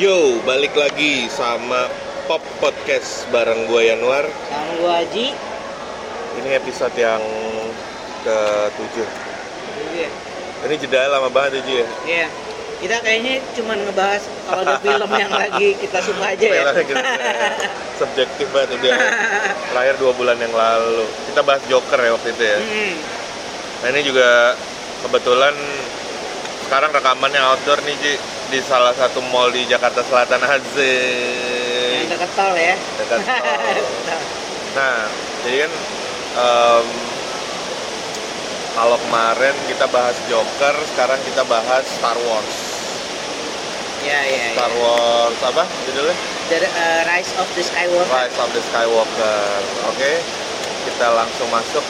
Yo, balik lagi sama Pop Podcast bareng gue Yanuar. Sama gua Haji. Ini episode yang ke-7. Iya. Ini jeda lama banget ya, Ji ya. Iya. Kita kayaknya cuma ngebahas kalau ada film yang lagi kita suka aja ya. Gitu, ya. Subjektif banget udah lahir dua bulan yang lalu. Kita bahas Joker ya waktu itu ya. Hmm. Nah ini juga kebetulan sekarang rekamannya outdoor nih Ji di salah satu mall di Jakarta Selatan Yang Haze. dekat tol ya. Dekat tol. Nah, jadi kan em, kalau kemarin kita bahas Joker, sekarang kita bahas Star Wars. Iya, iya, iya. Star Wars apa judulnya? The uh, Rise of the Skywalker. Rise of the Skywalker. Oke, kita langsung masuk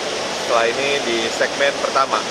setelah ini di segmen pertama.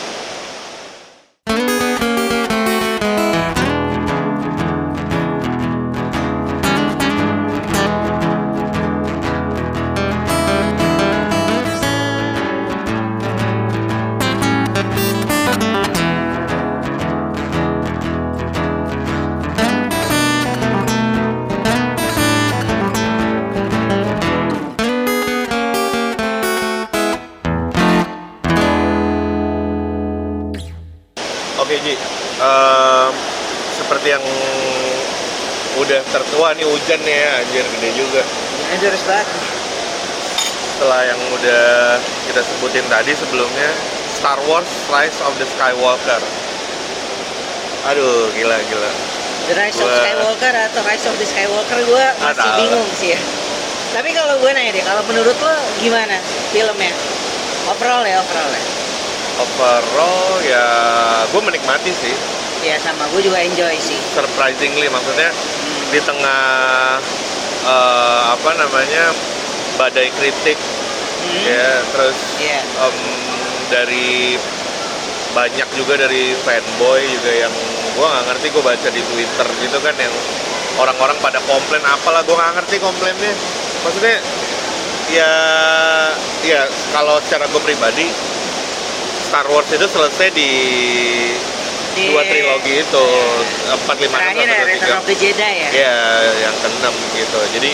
Tertua nih hujan nih ya, anjir gede juga. Ini banget. Setelah yang udah kita sebutin tadi sebelumnya, Star Wars Rise of the Skywalker. Aduh, gila gila. The Rise of Gua- Skywalker atau Rise of the Skywalker gue masih tahu. bingung sih ya. Tapi kalau gue nanya deh, kalau menurut lo gimana filmnya? Overall ya, overall ya. Overall ya, gue menikmati sih, Ya sama gue juga enjoy sih. surprisingly maksudnya. Di tengah eh, apa namanya badai kritik Hmm. ya, terus Iya. em, dari banyak juga dari fanboy juga yang gua nggak ngerti gue baca di Twitter gitu kan yang orang-orang pada komplain apalah gua nggak ngerti komplainnya maksudnya ya ya kalau secara gue pribadi Star Wars itu selesai di Di- dua trilogi itu empat lima enam ya satu, Return of the Jedi ya. ya yang keenam gitu jadi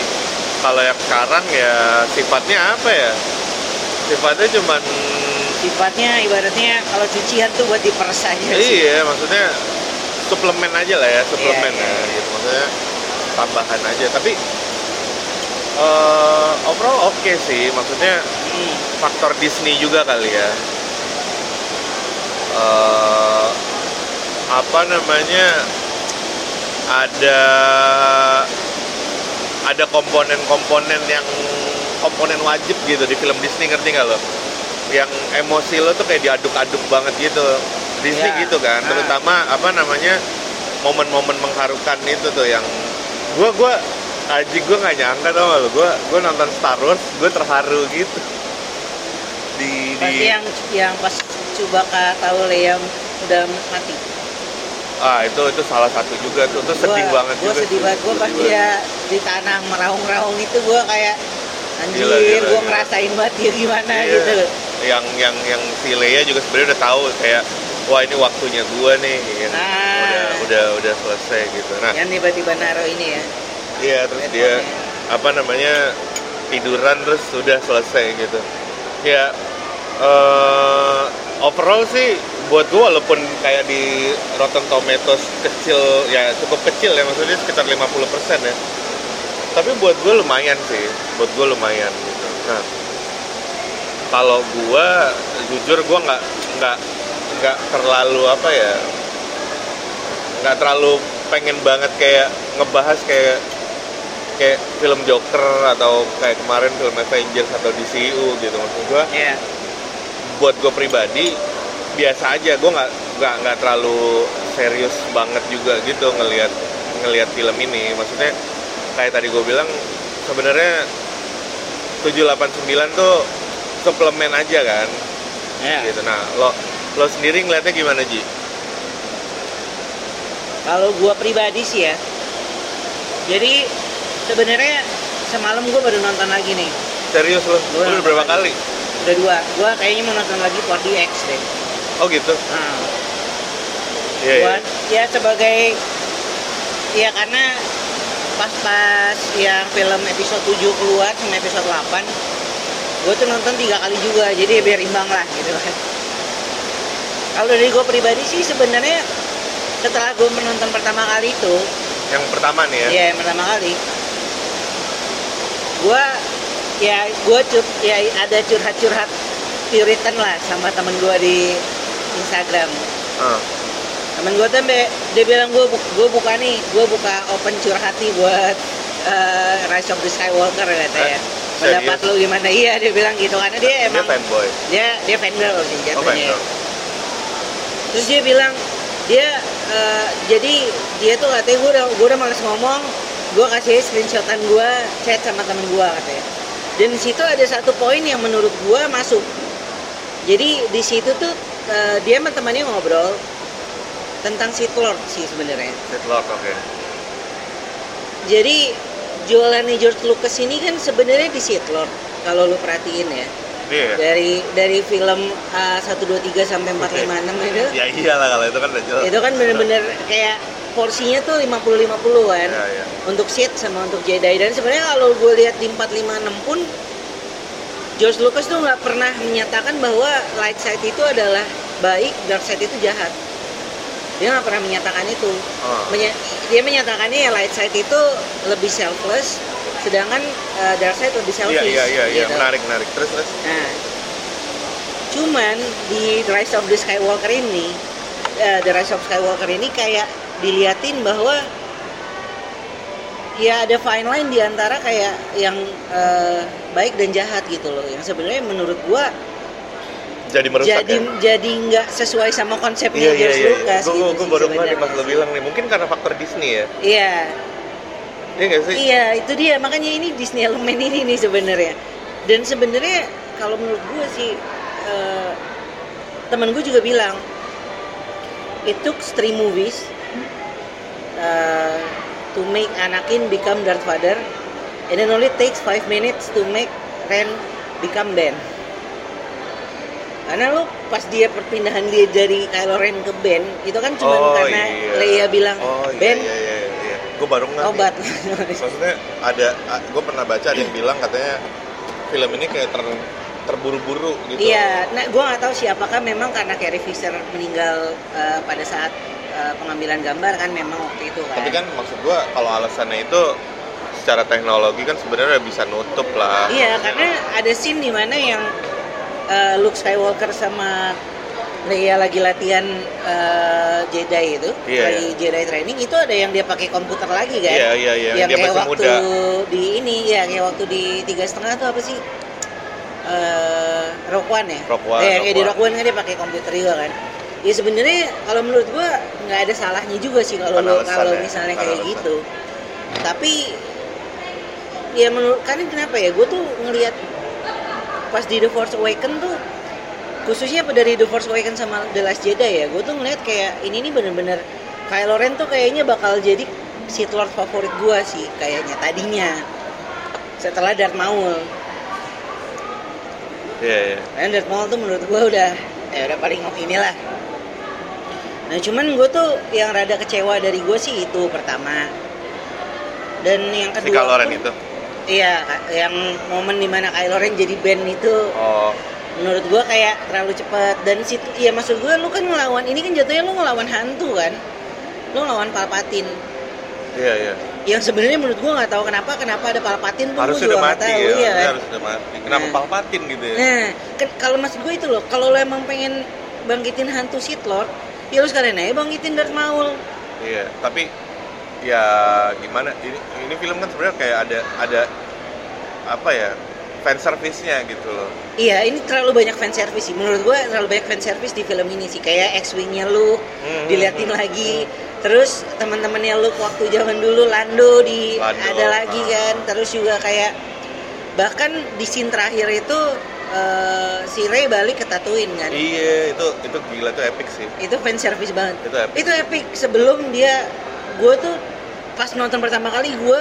kalau yang sekarang ya sifatnya apa ya sifatnya cuman Sifatnya ibaratnya kalau cucian tuh buat diperes aja sih. iya maksudnya suplemen aja lah ya suplemen Iya, ya iya. gitu maksudnya tambahan aja tapi eh, overall oke sih maksudnya Hmm. faktor Disney juga kali ya Eh, apa namanya ada ada komponen-komponen yang komponen wajib gitu di film Disney ngerti nggak lo yang emosi lo tuh kayak diaduk-aduk banget gitu Disney Ya. gitu kan Nah. terutama apa namanya momen-momen mengharukan itu tuh yang gua gua aji gua nggak nyangka tau gak lo gua gua nonton Star Wars gua terharu gitu di Pasti di yang yang pas Chewbacca tahu Leia udah mati. Ah itu itu salah satu juga tuh itu sedih Gua- banget Gua juga sedih banget. Gua pas Sedih dia di tanah meraung-raung itu gua kayak anjir, gila. ngerasain banget dia gimana Iya. gitu. yang yang yang si Leia juga sebenarnya udah tahu kayak wah ini waktunya gua nih yang Nah. udah udah udah selesai gitu nah Yang tiba-tiba naruh ini ya. iya terus dia apa namanya tiduran terus sudah selesai gitu ya eh overall sih buat gua walaupun kayak di Rotten Tomatoes kecil ya cukup kecil ya maksudnya sekitar 50% ya. Tapi buat gue lumayan sih buat gue lumayan gitu. Nah kalau gue jujur gue nggak nggak nggak terlalu apa ya nggak terlalu pengen banget kayak ngebahas kayak kayak film Joker atau kayak kemarin film Avengers atau DCU gitu maksud gue Iya. buat gue pribadi biasa aja gue nggak nggak nggak terlalu serius banget juga gitu ngelihat ngelihat film ini maksudnya kayak tadi gue bilang sebenarnya 789 tuh suplemen aja kan Iya. gitu nah lo lo sendiri ngeliatnya gimana Ji? Kalau gua pribadi sih ya. Jadi sebenarnya semalam gua baru nonton lagi nih. serius lo? Gua udah berapa lagi. kali? Udah dua. Gua kayaknya mau nonton lagi 4DX deh. Oh gitu Nah, iya iya. buat ya sebagai ya karena pas-pas yang film episode 7 keluar sama episode 8 gue tuh nonton tiga kali juga jadi biar imbang lah gitu kan kalau dari gue pribadi sih sebenarnya setelah gue menonton pertama kali itu Yang pertama nih ya. ya yang pertama kali gue ya gue cut ya ada curhat-curhat puritan lah sama temen gue di Instagram. Ah, temen gue tuh sampai dia bilang gue gue buka nih gue buka open curhat nih buat eh, Rise of the Skywalker katanya Eh, pendapat lu gimana? Iya dia bilang gitu karena dia dia emang fanboy. dia dia fangirl sih Oh, jatuhnya. fangirl. terus dia bilang dia eh, jadi dia tuh katanya gue udah gue udah males ngomong gue kasih screenshotan gue chat sama temen gue katanya dan di situ ada satu poin yang menurut gue masuk. Jadi di situ tuh eh, dia sama temannya ngobrol tentang Sith Lord sih sebenarnya Sith Lord, oke. jadi jualannya George Lucas ini kan sebenarnya di Sith Lord kalau lu perhatiin ya Iya. ya? dari dari film uh, 1 2 3 sampai 4 5 6 itu Ya iyalah kalau itu kan udah jelas. itu kan bener-bener kayak porsinya tuh 50-50 kan Ya, ya. untuk Sith sama untuk Jedi dan sebenarnya kalau gue lihat di 456 pun George Lucas tuh nggak pernah menyatakan bahwa light side itu adalah baik, dark side itu jahat. Dia nggak pernah menyatakan itu. Oh. Menya- dia menyatakannya ya light side itu lebih selfless, sedangkan uh, dark side lebih Iya, selfish. iya, iya, iya, gitu. menarik, menarik. Terus, terus. Nah, cuman di Rise of the Skywalker ini, eh, The Rise of Skywalker ini kayak diliatin bahwa ya ada fine line di antara kayak yang eh, baik dan jahat gitu loh. Yang sebenarnya menurut gua Jadi merusak jadi ya? jadi nggak sesuai sama konsepnya iya, George iya. Lucas Gue gitu gue sih baru sebenarnya. Mas lo bilang nih. Mungkin karena faktor Disney ya. Iya, Iya nggak sih? Iya, itu dia. Makanya ini Disney elemen ini nih sebenarnya. Dan sebenarnya kalau menurut gue sih eh, temen gue juga bilang it took three movies uh, to make Anakin become Darth Vader and it only takes five minutes to make Ren become Ben. Karena lu pas dia perpindahan dia dari Kylo Ren ke Ben itu kan cuma karena Leia bilang oh, iya, Ben iya, iya, iya. Gue baru ngerti. obat. Maksudnya ada, gue pernah baca ada yang bilang katanya film ini kayak ter, terburu-buru gitu. Iya, nah gue nggak tahu sih apakah memang karena Carrie Fisher meninggal eh, pada saat eh, pengambilan gambar kan memang waktu itu kan. Tapi kan maksud gue kalau alasannya itu secara teknologi kan sebenarnya bisa nutup lah. Iya, karena ada scene di mana yang eh, Luke Skywalker sama Leia lagi latihan eh, Jedi itu, Iya, lagi Jedi training itu ada yang dia pakai komputer lagi kan? Iya, iya, iya. Yang Dia kayak waktu muda. di ini ya kayak waktu di tiga setengah tuh apa sih? Eh Rock One ya? Rogue One, Iya, Rogue kayak di. Rock One kan dia pakai komputer juga kan. Ya sebenarnya kalau menurut gua nggak ada salahnya juga sih kalau kalau ya, misalnya kayak gitu. Tapi ya menurut kan kenapa ya? Gue tuh ngelihat pas di The Force Awakens tuh khususnya dari The Force Awakens sama The Last Jedi ya, gue tuh ngeliat kayak ini nih bener-bener Kylo Ren tuh kayaknya bakal jadi Sith Lord favorit gue sih kayaknya tadinya setelah Darth Maul. Iya, iya. Karena Darth Maul tuh menurut gue udah ya udah paling inilah. Nah cuman gue tuh yang rada kecewa dari gue sih itu pertama. Dan yang Si kedua Kylo Ren itu. Iya, yang momen di mana Kylo Ren jadi Ben itu Oh, menurut gua kayak terlalu cepat dan situ iya maksud gua lu kan ngelawan ini kan jatuhnya lu ngelawan hantu kan lu ngelawan Palpatine iya, iya. yang sebenarnya menurut gua nggak tahu kenapa kenapa ada Palpatine pun Harus gua sudah juga mati tahu ya. iya kan Harus sudah mati. Kenapa Nah. palpatin gitu ya? nah kan kalau maksud gua itu loh kalau lu emang pengen bangkitin hantu Sith Lord ya lu sekalian aja bangkitin Darth Maul Iya, tapi ya gimana? Ini ini film kan sebenarnya kayak ada ada apa ya? fan service-nya gitu loh. Iya, ini terlalu banyak fan service sih. Menurut gua terlalu banyak fan service di film ini sih. Kayak X-Wing-nya lu Hmm, diliatin hmm, lagi. Terus teman-temannya lu waktu zaman dulu Lando di Lando, ada lagi ah. kan. Terus juga kayak bahkan di scene terakhir itu eh, si Rey balik ke Tatooine kan. Iya, itu itu gila tuh epic sih. Itu fan service banget. Itu epic. Itu epic sebelum dia gue tuh pas nonton pertama kali gue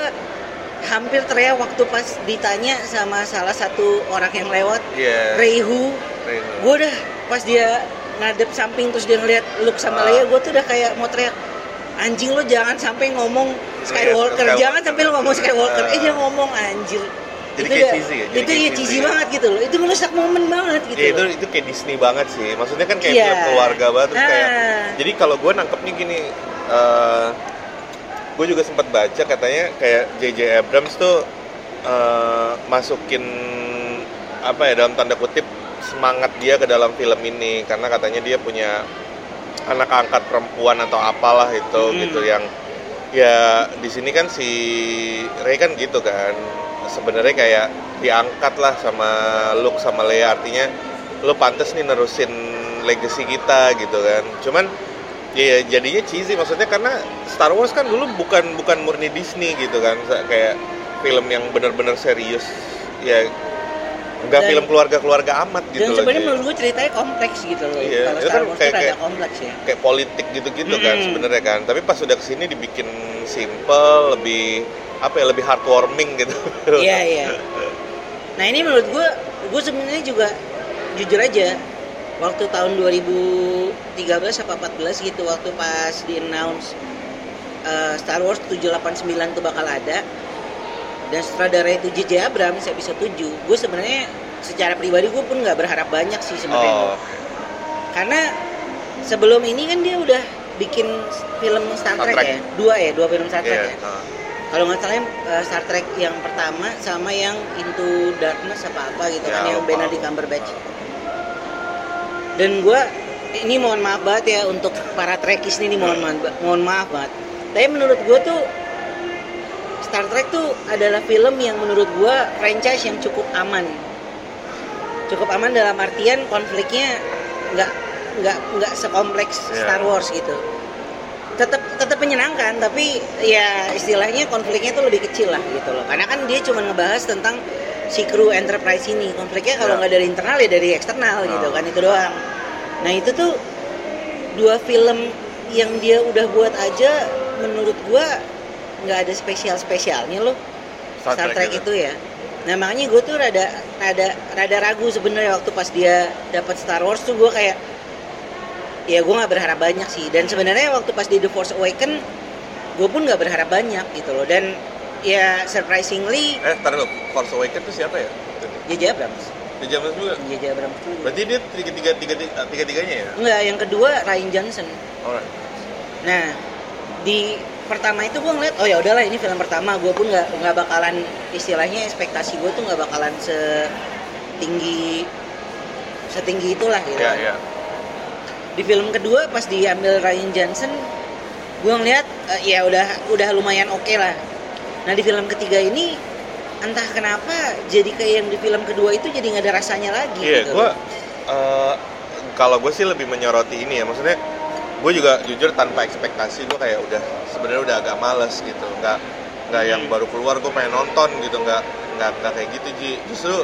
hampir teriak waktu pas ditanya sama salah satu orang yang lewat. Reyhu Reyhu. gue udah pas dia ngadep samping terus dia ngeliat Luke sama Ah. Leia gue tuh udah kayak mau teriak anjing lo jangan sampai ngomong Skywalker, jangan sampai lo ngomong Skywalker. Ah. eh dia ngomong anjir. Jadi itu kayak cheesy ya, jadi itu kayak ya cheesy cheesy ya. banget gitu loh. Itu merusak momen banget gitu. Ya, itu loh. itu kayak Disney banget sih. Maksudnya kan kayak film keluarga banget terus kayak. Ah. Jadi kalau gue nangkepnya gini, gue juga sempat baca katanya kayak J.J. Abrams tuh eh, masukin apa ya dalam tanda kutip semangat dia ke dalam film ini karena katanya dia punya anak angkat perempuan atau apalah itu Hmm. gitu yang ya di sini kan si Ray kan gitu kan sebenarnya kayak diangkat lah sama Luke sama Leia artinya lu pantas nih nerusin legacy kita gitu kan cuman ya jadinya cheesy maksudnya karena Star Wars kan dulu bukan bukan murni Disney gitu kan kayak film yang benar-benar serius ya nggak Dan- film keluarga-keluarga amat gitu Dan sebenarnya menurut gue ceritanya kompleks gitu loh. Iya, Kalau Star kan Wars kayak- kan ada kayak- kompleks ya. kayak politik gitu-gitu kan Mm-mm. sebenarnya kan tapi pas udah ke sini dibikin simple lebih apa ya lebih heartwarming gitu Iya iya. Nah ini menurut gue, gue sebenarnya juga jujur aja waktu tahun 2013 apa 14 gitu waktu pas di announce uh, Star Wars 789 tuh bakal ada dan sutradara itu J.J. Abrams episode 7 gue sebenarnya secara pribadi gue pun nggak berharap banyak sih sebenarnya oh karena sebelum ini kan dia udah bikin film Star, Star Trek, Trek. ya dua ya dua film Star Trek iya ya kalau nggak salah uh, Star Trek yang pertama sama yang Into Darkness apa apa gitu kan Ya, yang. Benedict Cumberbatch dan gue ini mohon maaf banget ya untuk para Trekkies ini mohon maaf mohon maaf banget. Tapi menurut gue tuh Star Trek tuh adalah film yang menurut gue franchise yang cukup aman. Cukup aman dalam artian konfliknya nggak nggak nggak sekompleks Iya. Star Wars gitu. Tetap tetap menyenangkan tapi ya istilahnya konfliknya tuh lebih kecil lah gitu loh. Karena kan dia cuma ngebahas tentang si kru Enterprise ini konfliknya kalau Ya. nggak dari internal ya dari eksternal gitu Oh. kan itu doang nah itu tuh dua film yang dia udah buat aja menurut gua nggak ada spesial spesialnya loh Star Star, Trek Trek gitu. itu ya nah makanya gue tuh rada rada rada ragu sebenarnya waktu pas dia dapat Star Wars tuh gue kayak ya gue nggak berharap banyak sih dan sebenarnya waktu pas di The Force Awaken gue pun nggak berharap banyak gitu loh dan ya surprisingly eh tar dulu Force Awakens itu siapa ya J.J. Abrams di zaman juga J.J. Abrams tuh berarti dia tiga tiga tiga tiga tiganya ya enggak yang kedua Ryan Johnson alright Nah, di pertama itu gue ngeliat, oh ya udahlah ini film pertama, gue pun nggak nggak bakalan istilahnya ekspektasi gue tuh nggak bakalan setinggi setinggi itulah gitu. ya ya Di film kedua pas diambil Ryan Johnson, gue ngeliat eh, ya udah udah lumayan oke lah. Nah di film ketiga ini entah kenapa jadi kayak yang di film kedua itu jadi nggak ada rasanya lagi. Iya, gitu. gue kalau gue sih lebih menyoroti ini ya, maksudnya gue juga jujur tanpa ekspektasi gue kayak udah sebenarnya udah agak males gitu, nggak nggak yang Hmm. baru keluar gue pengen nonton gitu, nggak nggak nggak kayak gitu ji. Justru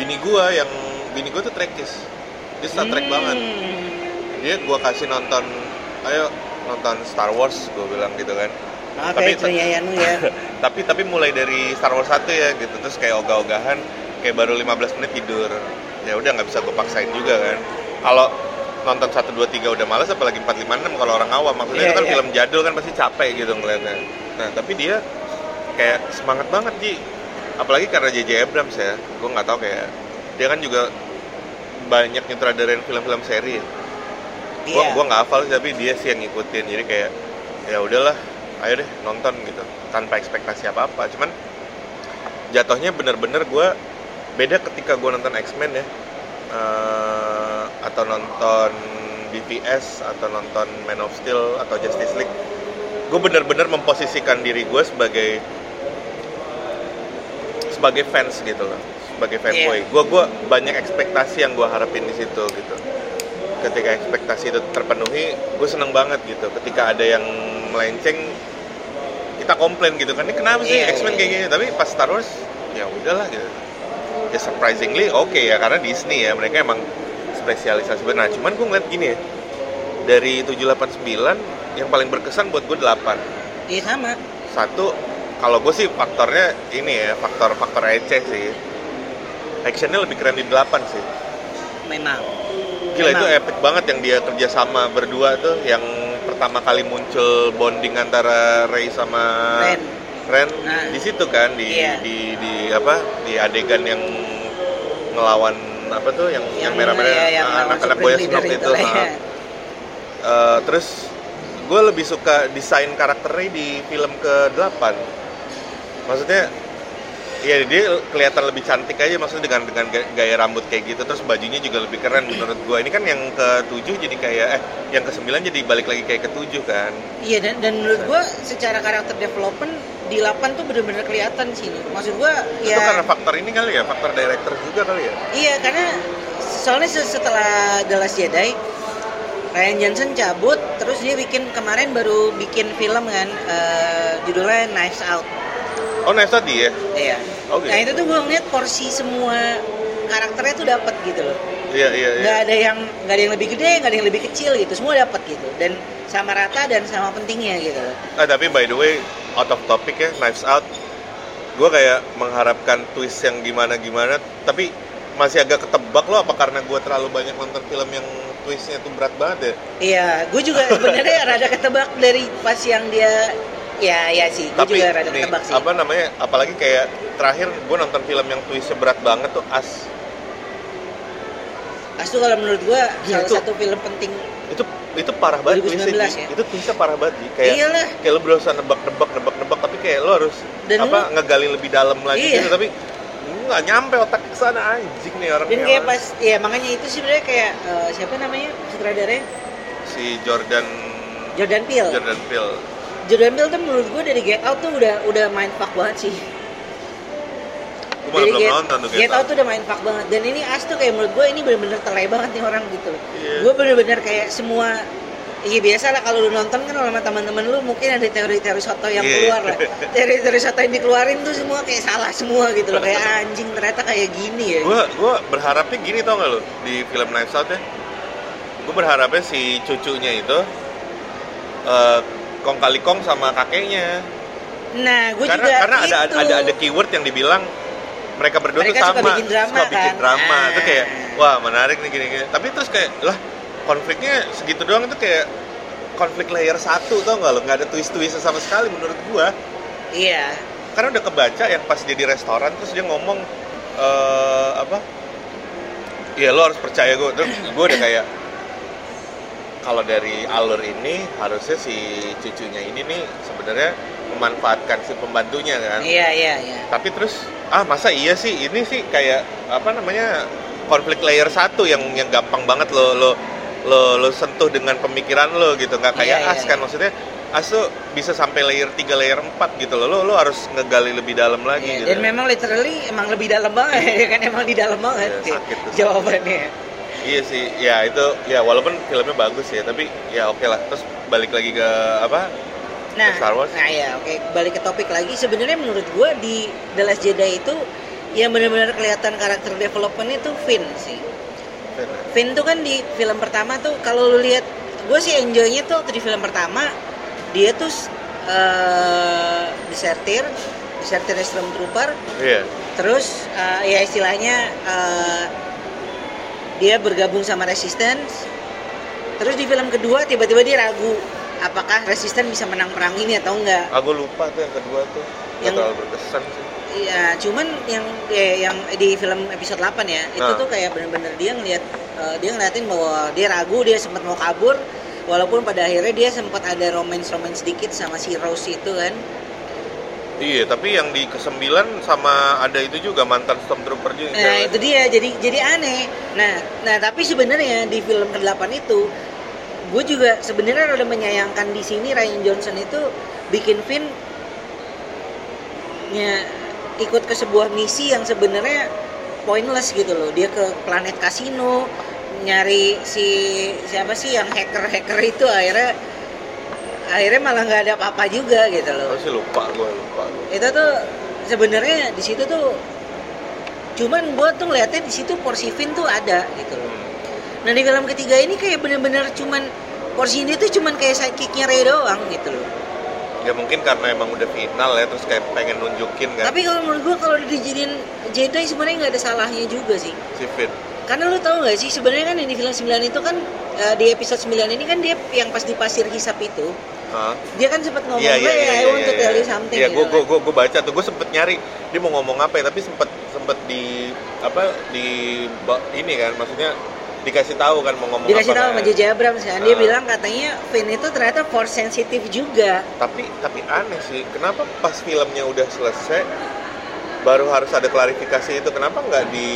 bini gue yang bini gue tuh trekis, dia Star Trek Hmm. banget. Dia gue kasih nonton, ayo nonton Star Wars, gue bilang gitu kan. Maaf Tapi- ya ya. tapi tapi mulai dari Star Wars 1 ya gitu. Terus kayak ogah-ogahan kayak baru 15 menit tidur. Ya udah nggak bisa gue paksain juga kan. Kalau nonton 1 2 3 udah males apalagi 4 5 6 kalau orang awam. Maksudnya Iya, itu kan iya. film jadul kan pasti capek gitu ngeliatnya. Nah tapi dia kayak semangat banget Ji. Apalagi karena JJ Abrams ya. Gue nggak tahu kayak dia kan juga banyak nyutradarain film-film seri. Ya gue Iya. gua nggak hafal sih tapi dia sih yang ngikutin. Jadi kayak ya udahlah ayo deh nonton gitu. Tanpa ekspektasi apa apa cuman jatuhnya bener-bener gue beda ketika gue nonton X-Men ya. Eh, atau nonton BVS atau nonton Man of Steel atau Justice League gue bener-bener memposisikan diri gue sebagai sebagai fans gitu loh. Sebagai fanboy. Iya. gue gua banyak ekspektasi yang gue harapin di situ gitu. Ketika ekspektasi itu terpenuhi gue seneng banget gitu. Ketika ada yang melenceng kita komplain gitu kan ini kenapa sih Iya, X-Men iya, kayak gini? tapi pas Star Wars ya udahlah gitu. Ya surprisingly oke ya karena Disney ya mereka emang spesialisasi benar. Cuman gue ngeliat gini ya dari 789 yang paling berkesan buat gue 8 Iya sama. satu kalau gue sih faktornya ini ya faktor faktor receh sih. Actionnya lebih keren di 8 sih. Memang. gila itu Memang. epic banget yang dia kerja sama berdua tuh yang pertama kali muncul bonding antara Ray sama Ren. Ren Nah. di situ kan di, Iya. di di apa di adegan yang ngelawan apa tuh yang yang, merah-merah ya, anak-anak Boy Snoke itu, lah, ya. Eh, terus gue lebih suka desain karakter Ray di film ke-8 maksudnya ya dia kelihatan lebih cantik aja maksudnya dengan dengan ga- gaya rambut kayak gitu. Terus bajunya juga lebih keren menurut gue ini kan yang ke-7 jadi kayak eh yang ke-9 jadi balik lagi kayak ke-7 kan? Iya dan, dan menurut gua secara karakter development di 8 tuh bener-bener kelihatan sih. Maksud gua itu ya karena faktor ini kali ya? Faktor director juga kali ya? Iya karena soalnya se- setelah The Last Jedi Ryan Johnson cabut terus dia bikin kemarin baru bikin film kan eh, judulnya Knives Out. Oh nice tadi ya Iya. Oke. Nah itu tuh gua ngeliat porsi semua karakternya tuh dapat gitu loh. iya iya iya nggak ada yang nggak ada yang lebih gede nggak ada yang lebih kecil gitu semua dapat gitu dan sama rata dan sama pentingnya gitu loh Ah, tapi by the way, out of topic ya, Knives Out. Gue kayak mengharapkan twist yang gimana-gimana, tapi masih agak ketebak loh apa karena gue terlalu banyak nonton film yang twistnya tuh berat banget ya? iya gue juga sebenarnya rada ketebak dari pas yang dia ya ya sih gue tapi juga rada nih, ketebak sih apa namanya, apalagi kayak terakhir gue nonton film yang twistnya berat banget tuh As. As tuh kalau menurut gue Gila, salah itu- satu film penting Itu itu parah banget 2019 twistnya, ya? Itu twistnya parah banget, Ji. kayak Iyalah. kayak lo berusaha nebak-nebak nebak-nebak tapi kayak lo harus Dan apa lo- ngegali lebih dalam lagi Iya. gitu tapi nggak nyampe otak ke sana anjing nih orang dan kayak pas ya makanya itu sebenarnya kayak eh, siapa namanya sutradaranya si Jordan Jordan Peele Jordan Peele Jordan Peele tuh menurut gue dari Get Out tuh udah udah main fuck banget sih. Gue malah belum Get, nonton tuh Get Out tuh udah main fuck banget. Dan ini As tuh kayak menurut gue ini bener-bener telai banget nih orang gitu. Iya. gue bener-bener kayak semua Iya biasa lah kalau lu nonton kan sama teman-teman lu mungkin ada teori-teori soto yang Iya. keluar lah. Teori-teori soto yang dikeluarin tuh semua kayak salah semua gitu loh. Kayak anjing ternyata kayak gini ya. Gue gue berharapnya gini tau gak lo di film Knives Out ya gue berharapnya si cucunya itu eh, kong kali kong sama kakeknya. Nah gue karena juga karena ada, itu. ada ada ada keyword yang dibilang mereka berdua Mereka tuh suka sama bikin drama, suka bikin kan? drama. Ah. itu kayak wah menarik nih gini gini tapi terus kayak lah konfliknya segitu doang. Itu kayak konflik layer satu tau gak lo? Nggak ada twist twist sama sekali menurut gua. Iya. Karena udah kebaca yang pas dia di restoran terus dia ngomong eh apa? Ya lo harus percaya gue terus gue udah kayak kalau dari alur ini harusnya si cucunya ini nih sebenarnya memanfaatkan si pembantunya kan? Iya iya iya. Tapi terus ah masa iya sih? Ini sih kayak apa namanya konflik layer satu yang yang gampang banget lo lo lo lo sentuh dengan pemikiran lo gitu. Nggak kayak Iya, iya, as kan? Iya. maksudnya as tuh bisa sampai layer 3 layer 4 gitu loh. Lo lo harus ngegali lebih dalam lagi Iya, gitu dan memang literally emang lebih dalam banget ya kan? Emang di dalam banget Iya, sih sakit tuh. jawabannya iya sih ya itu ya walaupun filmnya bagus ya tapi ya oke lah terus balik lagi ke apa Nah, Star Wars? nah ya oke balik ke topik lagi. Sebenarnya menurut gua di The Last Jedi itu yang benar-benar kelihatan karakter development itu Finn sih. Finn tuh kan di film pertama tuh kalau lu lihat gue sih enjoynya tuh waktu di film pertama dia tuh eh desertir desertir stormtrooper iya terus eh, ya istilahnya eh, dia bergabung sama resistance terus di film kedua tiba-tiba dia ragu apakah resisten bisa menang perang ini atau enggak aku lupa tuh yang kedua tuh Yang- terlalu berkesan sih Iya, cuman yang eh, yang di film episode 8 ya, itu Nah. tuh kayak bener-bener dia ngeliat eh, dia ngeliatin bahwa dia ragu, dia sempat mau kabur walaupun pada akhirnya dia sempat ada romance-romance sedikit sama si Rose itu kan. Iya, tapi yang di kesembilan sama ada itu juga mantan stormtrooper juga. Nah, itu dia jadi jadi aneh. Nah, nah tapi sebenarnya di film ke-8 itu gue juga sebenarnya udah menyayangkan di sini Ryan Johnson itu bikin Finn nya ikut ke sebuah misi yang sebenarnya pointless gitu loh. Dia ke planet kasino nyari si siapa sih yang hacker-hacker itu akhirnya akhirnya malah nggak ada apa-apa juga gitu loh Aku sih lupa gue lupa. itu tuh sebenarnya di situ tuh cuman gue tuh ngeliatnya di situ porsi Vin tuh ada gitu loh Hmm. nah di film ketiga ini kayak bener-bener cuman porsi ini tuh cuman kayak sidekicknya Ray doang gitu loh Ya mungkin karena emang udah final ya, terus kayak pengen nunjukin kan tapi kalau menurut gue kalau dijadiin Jedi sebenarnya nggak ada salahnya juga sih si Finn. Karena lu tahu nggak sih sebenarnya kan yang di film 9 itu kan eh, di episode 9 ini kan dia yang pas di pasir hisap itu Hah? dia kan sempat ngomong Iya, iya, "Hey, iya, I iya, want to iya. tell you something Iya, gitu gue gue kan. baca tuh, gue sempet nyari dia mau ngomong apa ya, tapi sempet sempet di apa di ini kan, maksudnya dikasih tahu kan mau ngomong dikasih apa tahu kan. sama J.J. Abrams kan dia bilang katanya Finn itu ternyata force sensitive juga Tapi tapi aneh sih, kenapa pas filmnya udah selesai baru harus ada klarifikasi itu? Kenapa nggak di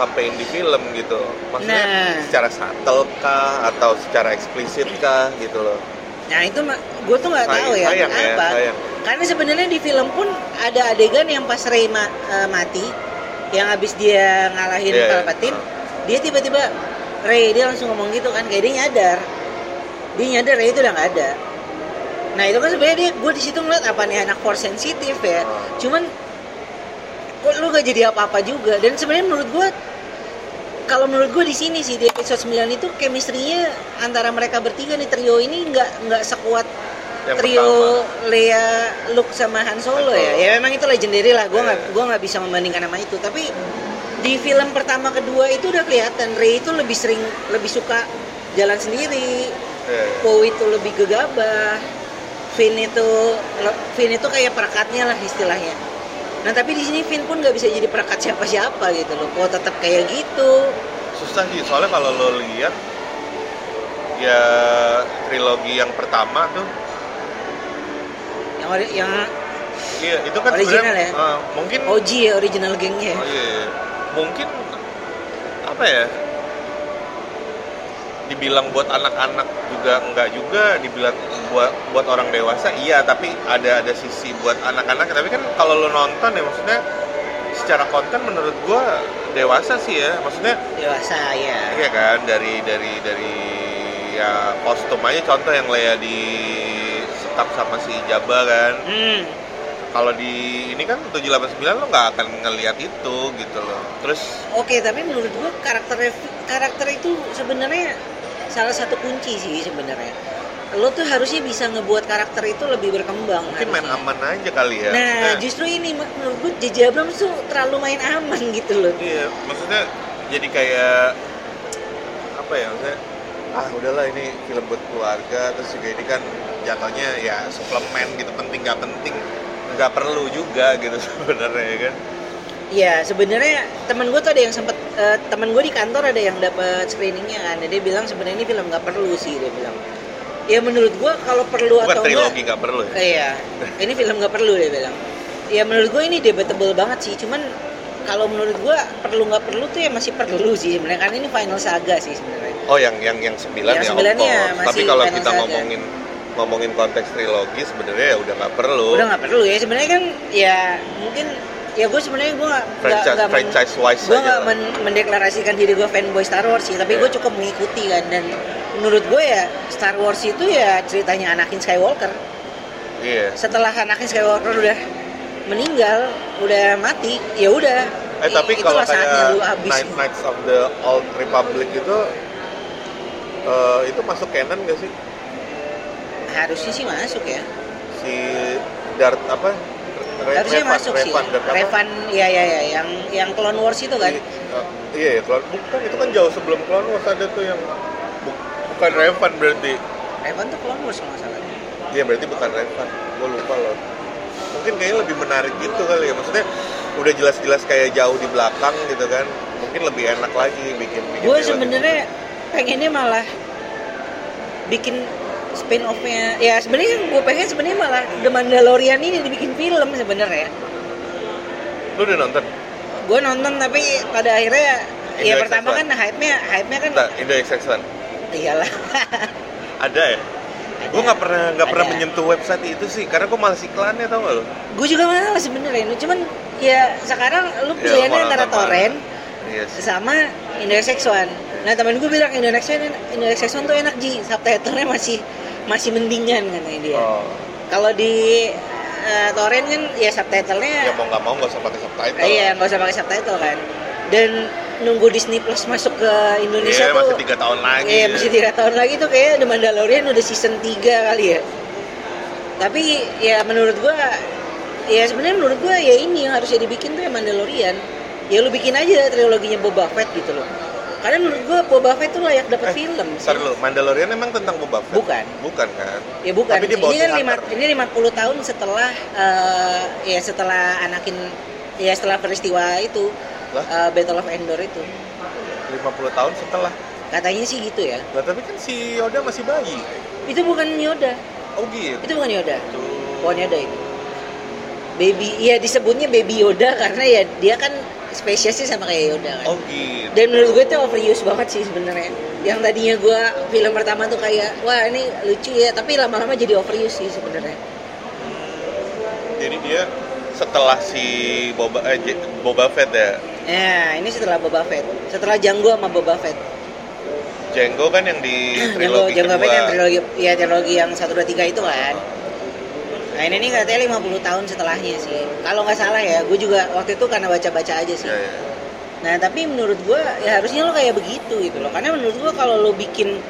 sampein di film gitu? Maksudnya Nah. secara subtle kah atau secara eksplisit kah gitu loh? Nah itu gue tuh nggak tahu ya sayang ya, apa. sayang. Karena sebenarnya di film pun ada adegan yang pas Rey ma- eh, mati, yang habis dia ngalahin Iya, iya. Palpatine, dia tiba-tiba Rey dia langsung ngomong gitu kan, kayak dia nyadar, dia nyadar Rey itu udah nggak ada. Nah itu kan sebenarnya dia gue di situ ngeliat apa nih anak force sensitif ya. Oh. Cuman lu gak jadi apa-apa juga dan sebenarnya menurut gue kalau menurut gue di sini sih di episode 9 itu chemistry-nya antara mereka bertiga nih trio ini nggak nggak sekuat Yang trio pertama. Lea, Luke sama Han Solo Han ya. Solo. Ya memang itu legendary lah. Gue nggak Iya. gua nggak bisa membandingkan sama itu. Tapi di film pertama kedua itu udah kelihatan Rey itu lebih sering lebih suka jalan sendiri. Iya, iya. Poe itu lebih gegabah. Finn itu Finn itu kayak perekatnya lah istilahnya. Nah tapi di sini Finn pun nggak bisa jadi perekat siapa-siapa gitu loh. Kok tetap kayak gitu. susah sih soalnya kalau lo lihat ya trilogi yang pertama tuh Yang ori- yang iya itu kan Original ya? eh, mungkin OG ya original gengnya. oh iya, iya. mungkin apa ya dibilang buat anak-anak juga enggak juga dibilang buat buat orang dewasa iya tapi ada ada sisi buat anak-anak tapi kan kalau lo nonton ya maksudnya secara konten menurut gua dewasa sih ya maksudnya Dewasa ya. Iya kan dari dari dari ya kostum aja contoh yang Lea di sekap sama si Jabba kan. Hmm. Kalau di ini kan 789 lo nggak akan ngelihat itu gitu loh. Terus Oke, tapi menurut gua karakter karakter itu sebenarnya salah satu kunci sih sebenarnya. Lo tuh harusnya bisa ngebuat karakter itu lebih berkembang. mungkin main harusnya. aman aja kali ya. Nah, Maksudnya- justru ini menurut gue J.J. Abrams tuh terlalu main aman gitu loh. Iya, maksudnya jadi kayak apa ya maksudnya ah udahlah ini film buat keluarga terus juga ini kan jatuhnya ya suplemen gitu penting nggak penting nggak perlu juga gitu sebenarnya ya kan Iya, sebenarnya temen gue tuh ada yang sempet eh, temen gue di kantor ada yang dapat screeningnya kan. Dia bilang sebenarnya ini film nggak perlu sih dia bilang. Ya menurut gue kalau perlu bukan atau trilogi enggak, nggak perlu ya Iya, ini film nggak perlu dia bilang. Ya menurut gue ini debatable banget sih. Cuman kalau menurut gue perlu nggak perlu tuh ya masih perlu sih sebenarnya. Karena ini final saga sih sebenarnya. Oh yang yang yang sembilan Yang ya sembilan of ya, course. masih Tapi kalau kita Saga. ngomongin ngomongin konteks trilogi sebenarnya ya udah nggak perlu. Udah nggak perlu ya. Sebenarnya kan ya mungkin ya gue sebenarnya gue franchise men- franchise wise gue nggak men- mendeklarasikan diri gue fanboy Star Wars sih, tapi Iya. gue cukup mengikuti kan dan menurut gue ya Star Wars itu ya ceritanya Anakin Skywalker. Iya. Setelah Anakin Skywalker udah meninggal, udah mati, ya udah. Eh I- tapi kalau kayak. Night, Knights of the Old Republic itu eh, itu masuk canon gak sih? Harusnya sih masuk ya. Si Darth apa? Harusnya Revan, masuk sih. Revan, apa? Revan, ya ya ya, yang yang Clone Wars itu kan. Iya ya, Clone bukan itu kan jauh sebelum Clone Wars ada tuh yang bu- bukan Revan berarti. Revan tuh Clone Wars salah. Iya berarti bukan Revan. Gue lupa loh. Mungkin kayaknya lebih menarik gitu kali ya. Maksudnya udah jelas-jelas kayak jauh di belakang gitu kan. Mungkin lebih enak lagi bikin bikin gue film. sebenarnya pengennya malah bikin spin offnya ya sebenarnya gue pengen sebenarnya malah The Mandalorian ini dibikin film sebenarnya Lu udah nonton? gue nonton tapi pada akhirnya ya Indo pertama XX1. kan hype nya hype nya kan Bentar, Indo XX1. iyalah Ada ya? Gue nggak pernah nggak pernah menyentuh website itu sih, karena gue malas iklannya tau gak lo? gue juga malas sebenarnya cuman ya sekarang lu Ya, pilihannya mau antara torrent sih. sama Indo XX1 nah temen gue bilang Indo XX1 Indo XX1 tuh enak ji subtitlenya masih masih mendingan katanya dia Oh, Kalau di eh, torrent kan ya subtitlenya ya mau nggak mau nggak usah pakai subtitle. iya nggak usah pakai subtitle kan. Dan nunggu Disney Plus masuk ke Indonesia Iya, tuh masih tiga tahun lagi. Iya, ya. masih tiga tahun lagi tuh kayak The Mandalorian udah season 3 kali ya. Tapi ya menurut gua ya sebenarnya menurut gua ya ini yang harusnya dibikin tuh ya Mandalorian. ya lu bikin aja triloginya Boba Fett gitu loh karena menurut gua Boba Fett tuh layak dapet Eh, film. Ntar dulu, Mandalorian emang tentang Boba Fett? Bukan. Bukan kan? Ya bukan. Tapi dia bawa ini kan lima, ini 50 tahun setelah eh, ya setelah Anakin ya setelah peristiwa itu Lah? eh, Battle of Endor itu. 50 tahun setelah. Katanya sih gitu ya. Lah tapi kan si Yoda masih bayi. Itu bukan Yoda. Oh gitu. Itu bukan Yoda. Tuh. Bukan Yoda itu. Baby, ya disebutnya Baby Yoda karena ya dia kan spesiesnya sama kayak Yoda kan. Oh gitu. Dan menurut gue itu overuse banget sih sebenarnya. Yang tadinya gue film pertama tuh kayak wah ini lucu ya, tapi lama-lama jadi overuse sih sebenarnya. Jadi dia setelah si Boba eh, Boba Fett ya. Ya, ini setelah Boba Fett. Setelah Jango sama Boba Fett. Jango kan yang di trilogi Jango kedua. Fett yang trilogi, ya trilogi yang 1, 2, 3 itu kan. Nah ini nih katanya 50 tahun setelahnya sih. Kalau nggak salah ya, gue juga waktu itu karena baca-baca aja sih. Ya, ya. Nah tapi menurut gue ya harusnya lo kayak begitu gitu loh. Karena menurut gue kalau lo bikin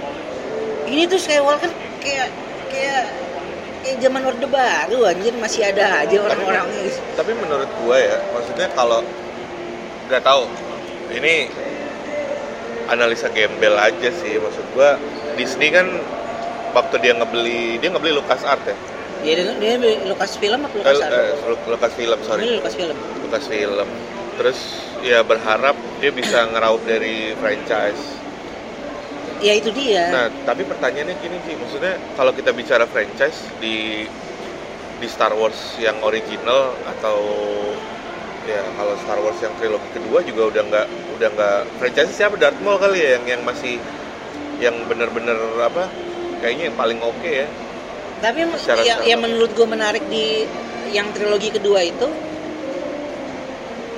ini tuh Skywalker kayak kayak kayak zaman Orde Baru anjir masih ada aja orang-orangnya gitu. Tapi menurut gua ya, maksudnya kalau nggak tahu ini analisa gembel aja sih maksud gua Disney kan waktu dia ngebeli dia ngebeli Lucas Art ya Ya dia, dia Lucas film apa eh, Lucas Art? eh, Lucas Film sorry Ini Lucas film. Lucas Film terus ya berharap dia bisa ngeraup dari franchise Ya itu dia. nah tapi pertanyaannya gini sih maksudnya kalau kita bicara franchise di di Star Wars yang original atau ya kalau Star Wars yang trilogi kedua juga udah nggak udah nggak franchise siapa Darth Maul kali ya yang yang masih yang bener-bener apa kayaknya yang paling oke ya Tapi Secara- yang, yang menurut gue menarik di yang trilogi kedua itu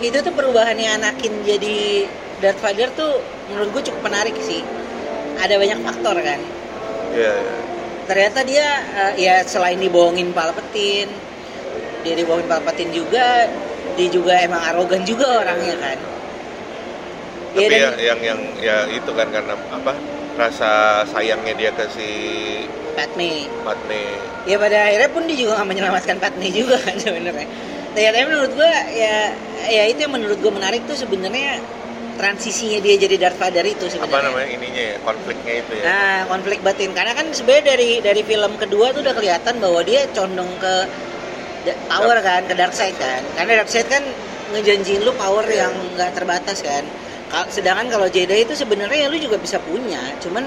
itu tuh perubahannya Anakin jadi Darth Vader tuh menurut gue cukup menarik sih. Ada banyak faktor kan. ya, ya. Ternyata dia eh, ya selain dibohongin Palpatine, dia dibohongin Palpatine juga, dia juga emang arogan juga orangnya kan. tapi Iya, ya, dan yang yang ya itu kan karena apa rasa sayangnya dia ke si Padme. Padme. Ya pada akhirnya pun dia juga nggak menyelamatkan Padme juga kan sebenarnya ternyata menurut gua ya ya itu yang menurut gua menarik tuh sebenarnya transisinya dia jadi Darth Vader itu apa sebenarnya. namanya ininya ya konfliknya itu ya? Nah konflik batin. Karena kan sebenarnya dari dari film kedua tuh udah kelihatan bahwa dia condong ke power kan ke dark side kan. Karena dark side kan ngejanjiin lu power Iya. yang nggak terbatas kan. Sedangkan kalau Jedi itu sebenarnya lu juga bisa punya. Cuman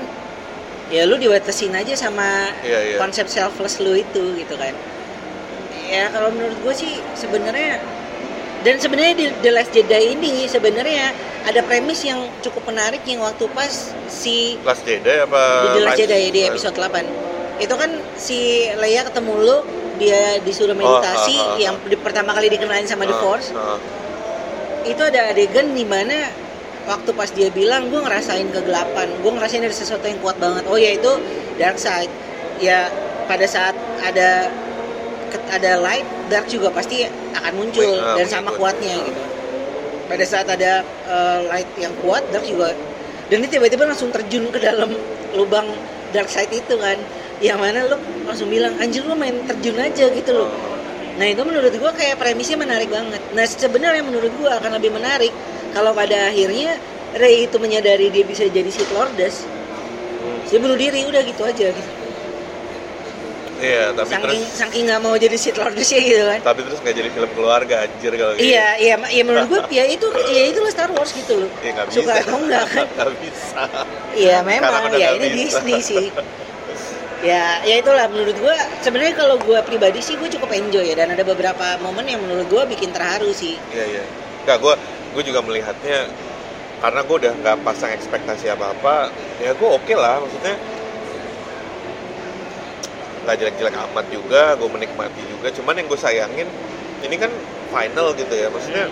ya lu dibatasin aja sama Iya, iya. konsep selfless lu itu gitu kan ya kalau menurut gue sih sebenarnya dan sebenarnya di The Last Jedi ini sebenarnya ada premis yang cukup menarik yang waktu pas si Last Jedi apa di The Last? Jedi di episode 8 itu kan si Leia ketemu Luke dia disuruh meditasi ah, ah, ah. yang di- pertama kali dikenalin sama The Ah, Force ah. itu ada adegan di mana waktu pas dia bilang gue ngerasain kegelapan. Gue ngerasain ada sesuatu yang kuat banget. Oh ya itu dark side. Ya pada saat ada ada light dark juga pasti akan muncul ah, dan sama kuatnya gitu. Pada saat ada uh, light yang kuat dark juga. Dan ini tiba-tiba langsung terjun ke dalam lubang dark side itu kan. Yang mana lu langsung bilang anjir lu main terjun aja gitu loh. Nah itu menurut gua kayak premisnya menarik banget. Nah sebenarnya menurut gua akan lebih menarik kalau pada akhirnya Rey itu menyadari dia bisa jadi Sith Lordes, Hmm. dia bunuh diri udah gitu aja. Gitu. Iya, tapi Saking terus saking nggak mau jadi Sith Lordes ya gitu kan. tapi terus nggak jadi film keluarga anjir kalau gitu. Iya, iya, ma- iya menurut gua ya itu ya itu lah Star Wars gitu loh. Ya nggak bisa. Suka atau enggak kan? Nggak bisa. Iya memang ya ini bisa. Disney sih. Ya, ya itulah menurut gua sebenarnya kalau gua pribadi sih gua cukup enjoy ya dan ada beberapa momen yang menurut gua bikin terharu sih. Iya iya. Enggak, gue gue juga melihatnya karena gue udah nggak pasang ekspektasi apa apa. Ya gue oke lah, maksudnya nggak jelek-jelek amat juga. Gue menikmati juga. Cuman yang gue sayangin ini kan final gitu ya, maksudnya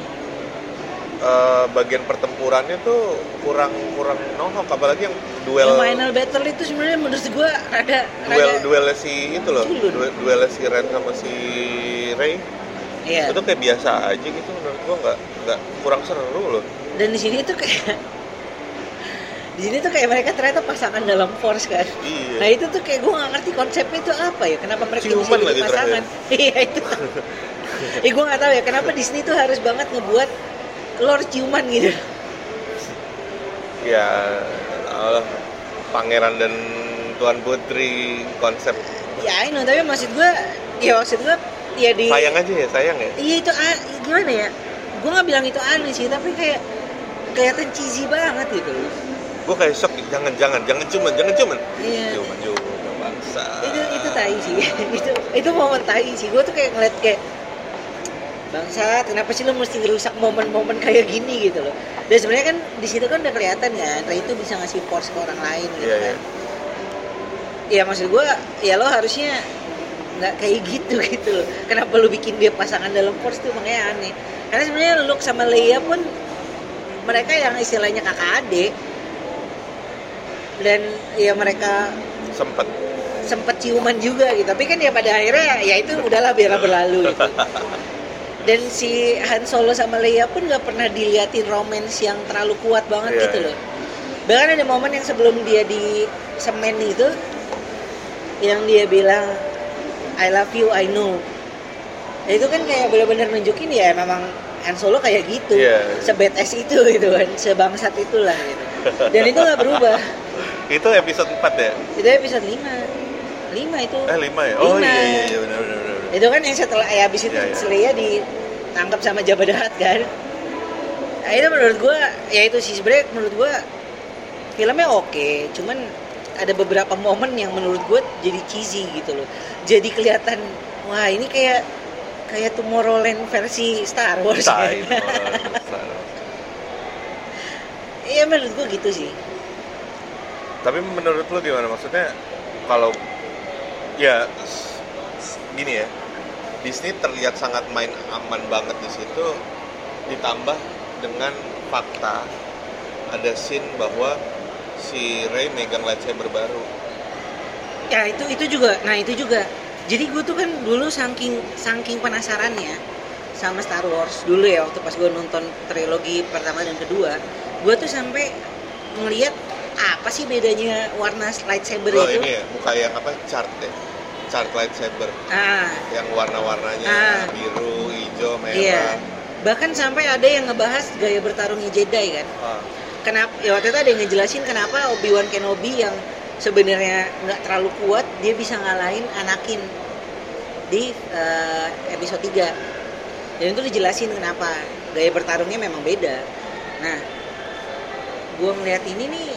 eh, bagian pertempurannya tuh kurang kurang nohok apalagi yang duel Yang final battle itu sebenarnya menurut gua rada duel rada duelnya si itu loh duel, duelnya si Ren sama si Rey Iya. itu kayak biasa aja gitu menurut gua nggak nggak kurang seru loh Dan di sini tuh kayak di sini tuh kayak mereka ternyata pasangan dalam force kan. iya Nah itu tuh kayak gue gak ngerti konsepnya itu apa ya. Kenapa mereka bisa jadi lagi pasangan? Iya itu. eh gue gak tahu ya kenapa Disney tuh harus banget ngebuat lo harus ciuman gitu ya Allah, pangeran dan tuan putri konsep ya I know tapi maksud gue ya maksud gue ya di sayang aja ya sayang ya iya itu a- gimana ya gue nggak bilang itu aneh sih tapi kayak kelihatan cheesy banget gitu gue kayak shock jangan jangan jangan cuman jangan cuman. Iya. Cuman cuman bangsa. Itu itu tai sih. Itu itu momen tai sih. Gue tuh kayak ngeliat kayak bangsat kenapa sih lo mesti ngerusak momen-momen kayak gini? gitu loh. Dan sebenarnya kan di situ kan udah kelihatan kan Ray itu bisa ngasih force ke orang lain gitu Iya, kan. ya maksud gue ya lo harusnya nggak kayak gitu gitu loh. Kenapa lo bikin dia pasangan dalam force tuh? Makanya aneh. Karena sebenarnya Luke sama Leia pun mereka yang istilahnya kakak adik. Dan ya mereka sempet. sempet ciuman juga gitu. Tapi kan ya pada akhirnya ya itu udahlah biarlah berlalu gitu. dan si Han Solo sama Leia pun nggak pernah diliatin romance yang terlalu kuat banget Iya, gitu iya. loh. Bahkan ada momen yang sebelum dia di semen itu yang dia bilang I love you I know. Ya, itu kan kayak benar-benar nunjukin ya memang Han Solo kayak gitu. Iya. sebet es itu gitu kan sebangsat itulah gitu. Dan itu nggak berubah. Itu episode 4 ya? Itu episode 5 5 itu. Eh 5 ya? Oh Lima. iya iya iya benar benar itu kan yang setelah ya habis itu Iya, iya. si Leia ditangkap sama Hutt kan. Nah, itu menurut gua ya itu sih sebenarnya menurut gua filmnya oke cuman ada beberapa momen yang menurut gua jadi cheesy gitu loh jadi kelihatan wah ini kayak kayak Tomorrowland versi Star Wars ya. Star Wars. iya menurut gua gitu sih Tapi menurut lu gimana maksudnya kalau ya gini ya Disney terlihat sangat main aman banget di situ ditambah dengan fakta ada scene bahwa si Rey megang lightsaber baru. ya itu itu juga. Nah itu juga. Jadi gue tuh kan dulu saking saking penasarannya sama Star Wars dulu ya waktu pas gue nonton trilogi pertama dan kedua. Gue tuh sampai ngelihat apa sih bedanya warna lightsaber Oh itu? ini ya, buka yang apa? Chart ya, chart lightsaber. Ah. Yang warna-warnanya Ah. biru, hijau, merah. iya. Bahkan sampai ada yang ngebahas gaya bertarungnya Jedi kan? Ah, kenapa ya waktu itu ada yang ngejelasin kenapa Obi Wan Kenobi yang sebenarnya nggak terlalu kuat dia bisa ngalahin Anakin di eh, episode 3 dan itu dijelasin kenapa. Gaya bertarungnya memang beda. Nah gua ngeliat ini nih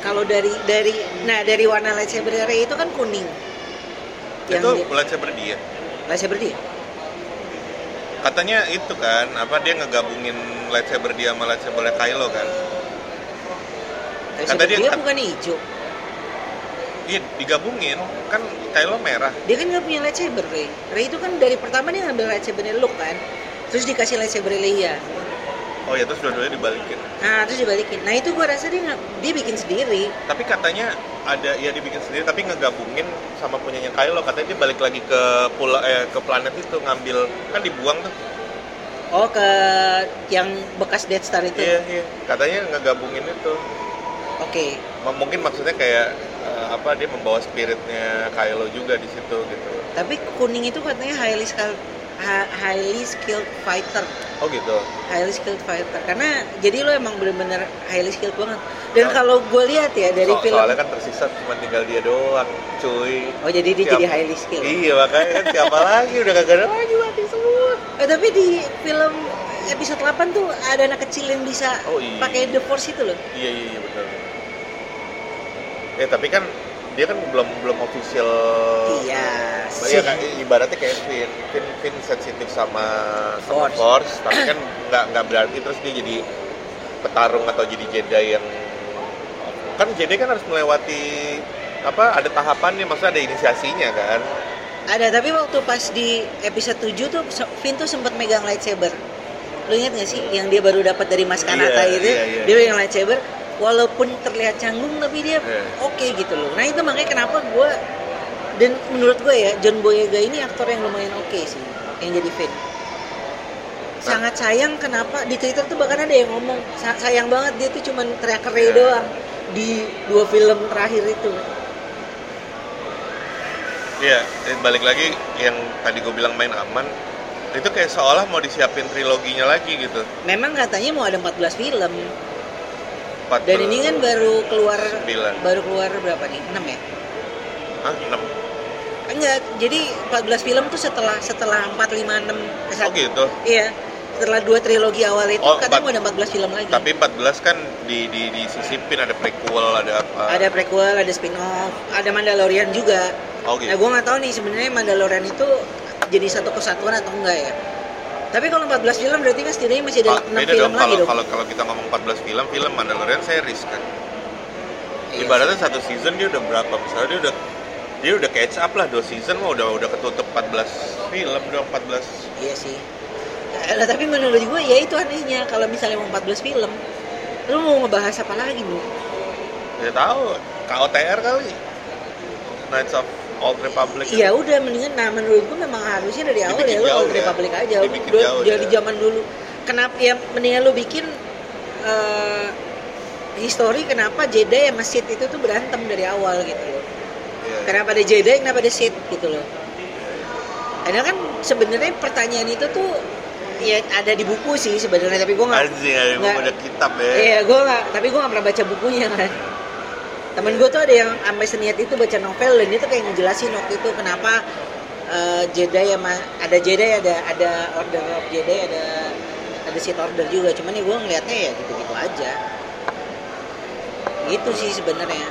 kalau dari dari nah dari warna lightsaber itu kan kuning. Yang itu dia, lightsaber dia. lightsaber dia Katanya itu kan, apa dia ngegabungin lightsaber dia sama lightsaber Kylo kan? lightsaber dia- dia bukan hijau Iya, digabungin. Kan Kylo merah. dia kan nggak punya lightsaber Rey Rey itu kan dari pertama dia ngambil lightsabernya Luke kan terus dikasih lightsaber Leia Oh ya, terus dua-duanya dibalikin. nah terus dibalikin nah itu gua rasa dia dia bikin sendiri Tapi katanya ada ya dibikin sendiri tapi ngegabungin sama punyanya Kylo. Katanya dia balik lagi ke pulau eh ke planet itu ngambil kan dibuang tuh. oh ke yang bekas Death Star itu Iya, iya. Katanya ngegabungin itu. oke M- Mungkin maksudnya kayak eh, apa dia membawa spiritnya Kylo juga di situ gitu. tapi kuning itu katanya highly highly skilled fighter Oh gitu. highly skilled fighter karena jadi lo emang bener-bener highly skilled banget dan So- kalau gue lihat ya dari So- film Soalnya kan tersisa cuma tinggal dia doang, cuy. oh jadi dia jadi highly skilled Iya makanya kan siapa lagi udah kagak ada lagi mati semua. Eh, tapi di film episode 8 tuh ada anak kecil yang bisa Oh, iya. pakai the force itu loh Iya iya iya benar. Eh tapi kan dia kan belum belum official. iya Iya kan ibaratnya kayak Finn, Finn, Finn sensitif sama sama Force. Force, tapi kan nggak nggak berarti terus dia jadi petarung atau jadi Jedi yang kan Jedi kan harus melewati apa ada tahapannya maksudnya ada inisiasinya kan ada tapi waktu pas di episode 7 tuh Finn tuh sempat megang lightsaber lu ingat gak sih yang dia baru dapat dari Mas Kanata Iya, itu iya, iya. dia megang lightsaber walaupun terlihat canggung tapi dia Iya. oke gitu loh nah itu makanya kenapa gue dan menurut gue ya John Boyega ini aktor yang lumayan oke sih yang jadi Finn sangat sayang kenapa di Twitter tuh bahkan ada yang ngomong "Sa- sayang banget dia tuh cuman teriak Iya. doang di dua film terakhir itu Iya, eh, balik lagi yang tadi gue bilang main aman. itu kayak seolah mau disiapin triloginya lagi gitu memang katanya mau ada 14 film Empat dan ini kan baru keluar Sembilan. baru keluar berapa nih? 6 ya? Hah, enam. Enggak jadi 14 film tuh setelah setelah 4 5 6 oh gitu? Iya setelah dua trilogi awal itu Oh, katanya mau ada 14 film lagi. tapi 14 kan di di disisipin ada prequel ada apa? Ada prequel ada spin off ada Mandalorian juga. Oh gitu. Nah, gue nggak tahu nih sebenarnya Mandalorian itu jadi satu kesatuan atau enggak ya. Tapi kalau 14 film berarti kan setidaknya masih ada Pak, 6 beda film dong lagi kalau dong. kalau kalau kita ngomong 14 film film Mandalorian series kan Iya ibaratnya satu season dia udah berapa misalnya dia udah dia udah catch up lah dua season mah udah udah ketutup 14 film dong 14 sih. Iya sih. Eh, tapi menurut gue ya itu anehnya kalau misalnya mau 14 film, lu mau ngebahas apa lagi bu? ya tahu KOTR kali Knights of Old Republic Ya udah mendingan nah menurut gue memang harusnya dari awal ya lu Old ya. Republic aja. Dibikin udah jauh dari ya. zaman dulu. Kenapa ya mendingan lu bikin eh history kenapa Jedi sama Sith itu tuh berantem dari awal gitu loh. Iya. kenapa ada Jedi kenapa ada Sith gitu loh karena kan sebenarnya pertanyaan itu tuh ya ada di buku sih sebenarnya tapi gue nggak ada nggak- ada kitab ya. iya gue nggak tapi gue nggak pernah baca bukunya kan temen gue tuh ada yang sampai seniat itu baca novel dan dia tuh kayak ngejelasin waktu itu kenapa eh, Jedi sama ada Jedi ada ada Order of Jedi ada ada Sith Order juga cuman ya gue ngeliatnya ya gitu-gitu aja gitu sih sebenarnya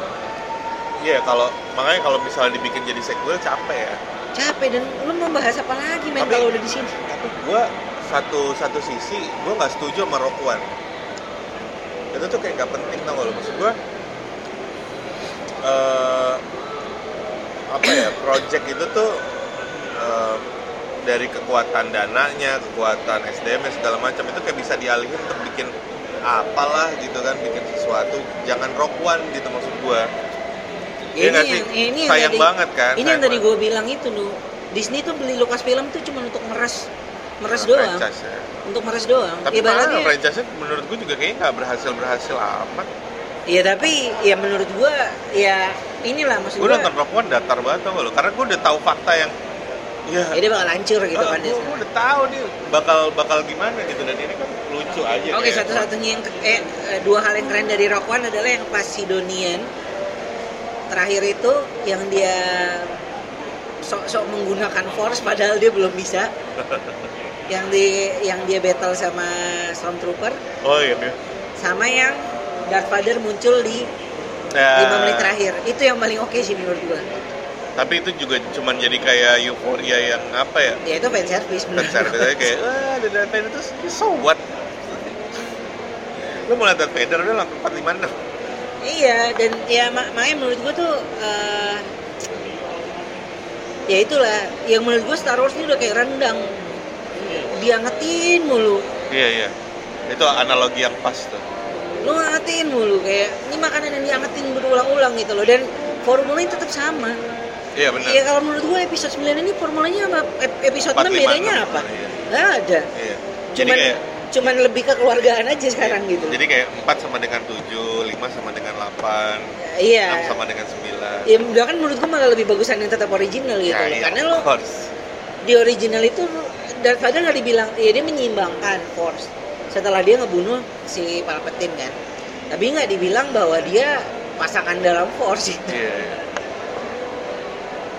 Iya, kalau makanya kalau misalnya dibikin jadi sequel capek ya. capek dan lu mau bahas apa lagi men Tapi- kalau udah di sini Tapi gua satu satu sisi gua nggak setuju sama Rock One. Itu tuh kayak nggak penting tau gak lo maksud gua. Eh apa ya project itu tuh eh, dari kekuatan dananya, kekuatan SDM segala macam itu kayak bisa dialihin untuk bikin apalah gitu kan, bikin sesuatu. Jangan Rock One gitu maksud gua. Iya nggak sih? yang Sayang tadi- banget kan, Ini yang tadi gue bilang itu lu. Disney tuh beli Lucasfilm tuh cuma untuk meres meres Nah, doang, franchise ya. untuk meres doang. Tapi Ibaratnya, malah franchise-nya menurut gue juga kayaknya nggak berhasil-berhasil amat. Ya tapi ya menurut gue ya inilah maksud Gue gue. nonton Rock One datar banget tau gak lo? Karena gue udah tahu fakta yang ya, Ya dia bakal hancur gitu kan. gue, udah tahu nih bakal bakal gimana gitu dan ini kan lucu aja. Oke, kayak- satu-satunya yang eh, eh, dua hal yang keren dari Rock One adalah yang pas Sidonian terakhir itu yang dia sok-sok menggunakan force padahal dia belum bisa. yang di yang dia battle sama Stormtrooper Oh iya iya. sama yang Darth Vader muncul di Ya, 5 menit terakhir. Itu yang paling oke sih menurut gua. Tapi itu juga cuman jadi kayak euforia yang apa ya? Ya itu fan service menurut service aja kayak, wah ada Darth Vader terus so what? Lo mau lihat Darth Vader udah langsung 456 Iya, dan ya mak- makanya menurut gua tuh eh, ya itulah yang menurut gua Star Wars ini udah kayak rendang. Diangetin mulu. Iya iya. Itu analogi yang pas tuh. Lu ngangetin mulu kayak ini makanan yang diangetin berulang-ulang gitu loh dan formulanya tetap sama. Iya benar. Iya kalau menurut gua episode 9 ini formulanya sama ep- episode 6 456. bedanya apa? Iya. Nggak ada. Iya. Jadi Cuman kayak cuman lebih kekeluargaan aja sekarang gitu. Jadi kayak 4 sama dengan 7, 5 sama dengan 8, iya. 6 sama dengan 9. Ya udah kan menurut gua malah lebih bagusan yang tetap original gitu Ya, loh. iya, Karena of lo course. di original itu Darth Vader nggak dibilang ya dia menyeimbangkan Force setelah dia ngebunuh si Palpatine kan tapi nggak dibilang bahwa dia pasangan dalam Force gitu. Iya. iya.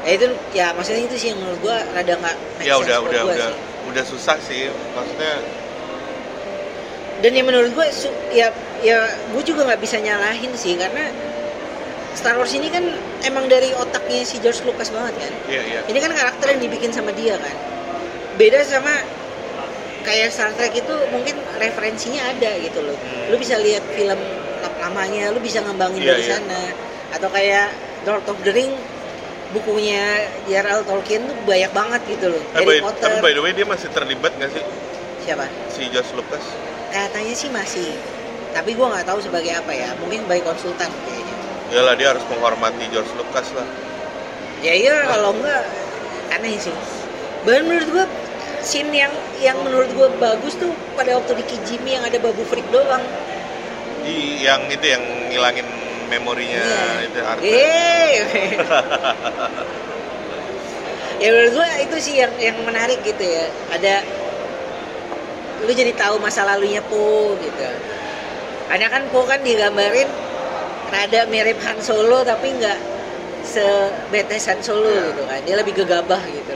ya itu ya maksudnya itu sih yang menurut gua rada nggak Ya udah udah gua udah sih. udah susah sih. Maksudnya dan yang menurut gue su- ya ya gue juga nggak bisa nyalahin sih karena Star Wars ini kan emang dari otaknya si George Lucas banget kan iya iya. ini kan karakter yang dibikin sama dia kan beda sama kayak Star Trek itu mungkin referensinya ada gitu loh Hmm. lu bisa lihat film lamanya lu bisa ngembangin Iya, dari iya. sana atau kayak Lord of the Ring bukunya J.R.R. Tolkien tuh banyak banget gitu loh Eh, Harry by, Potter tapi by the way dia masih terlibat nggak sih siapa si George Lucas? katanya sih masih tapi gua nggak tahu sebagai apa ya mungkin sebagai konsultan kayaknya Yalah dia harus menghormati George Lucas lah. ya iya kalau enggak aneh sih bahkan menurut gua scene yang yang menurut gua bagus tuh pada waktu di Kijimi yang ada babu freak doang Di yang itu yang ngilangin memorinya Iya. itu Arthur. Eh, ya menurut gue itu sih yang yang menarik gitu ya ada lu jadi tahu masa lalunya Po gitu karena kan Po kan digambarin rada mirip Han Solo tapi nggak sebetes Han Solo Iya. gitu kan dia lebih gegabah gitu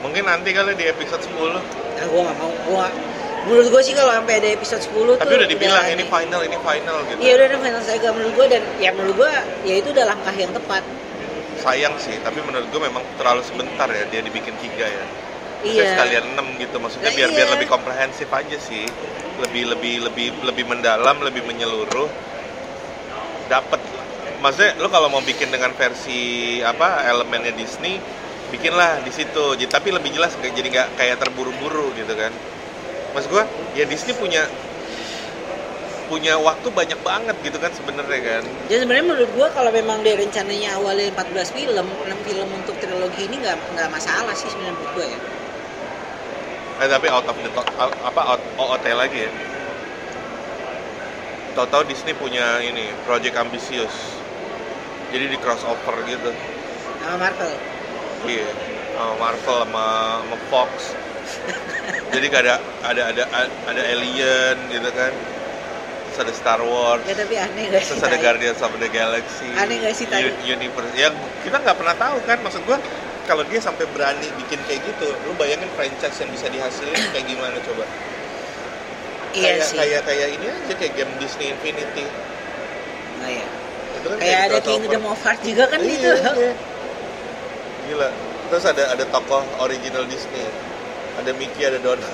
Mungkin nanti kali di episode 10. nah gue nggak mau gue menurut gue sih kalau sampai ada episode 10 Tapi tuh udah dibilang ini final, ini final gitu. Iya udah ada final saga menurut gue dan ya menurut gue ya itu udah langkah yang tepat. Sayang sih, tapi menurut gue memang terlalu sebentar ya dia dibikin tiga ya. Saya Iya. sekalian 6 gitu maksudnya Nah, biar biar iya. lebih komprehensif aja sih. Lebih lebih lebih lebih mendalam, lebih menyeluruh. Dapat maksudnya lo kalau mau bikin dengan versi apa elemennya Disney bikinlah di situ Jadi- tapi lebih jelas jadi nggak kayak terburu-buru gitu kan mas gua ya Disney punya punya waktu banyak banget gitu kan sebenarnya kan Jadi sebenarnya menurut gue kalau memang dia rencananya awalnya 14 film, 6 film untuk trilogi ini nggak nggak masalah sih sebenarnya menurut gue ya. Eh, tapi out of the out- apa out, OOT lagi ya. Tahu-tahu Disney punya ini project ambisius. Jadi di crossover gitu. Sama Marvel. Iya. Sama Marvel sama, sama Fox. Jadi gak ada ada ada ada alien gitu kan. Terus ada Star Wars. Ya tapi aneh gak? Terus ada? Guardians of the Galaxy. Aneh nggak sih, Tai? U- Universe. Ya kita nggak pernah tahu kan. Maksud gua kalau dia sampai berani bikin kayak gitu, lu bayangin franchise yang bisa dihasilin kayak gimana coba? Iya kayak, sih. kayak kayak ini aja kayak game Disney Infinity Nah, iya. itu kan Kayak ada crossover. Kingdom of Hearts juga kan Iya, gitu. iya. gila. Terus ada ada tokoh original Disney. Ada Mickey ada Donald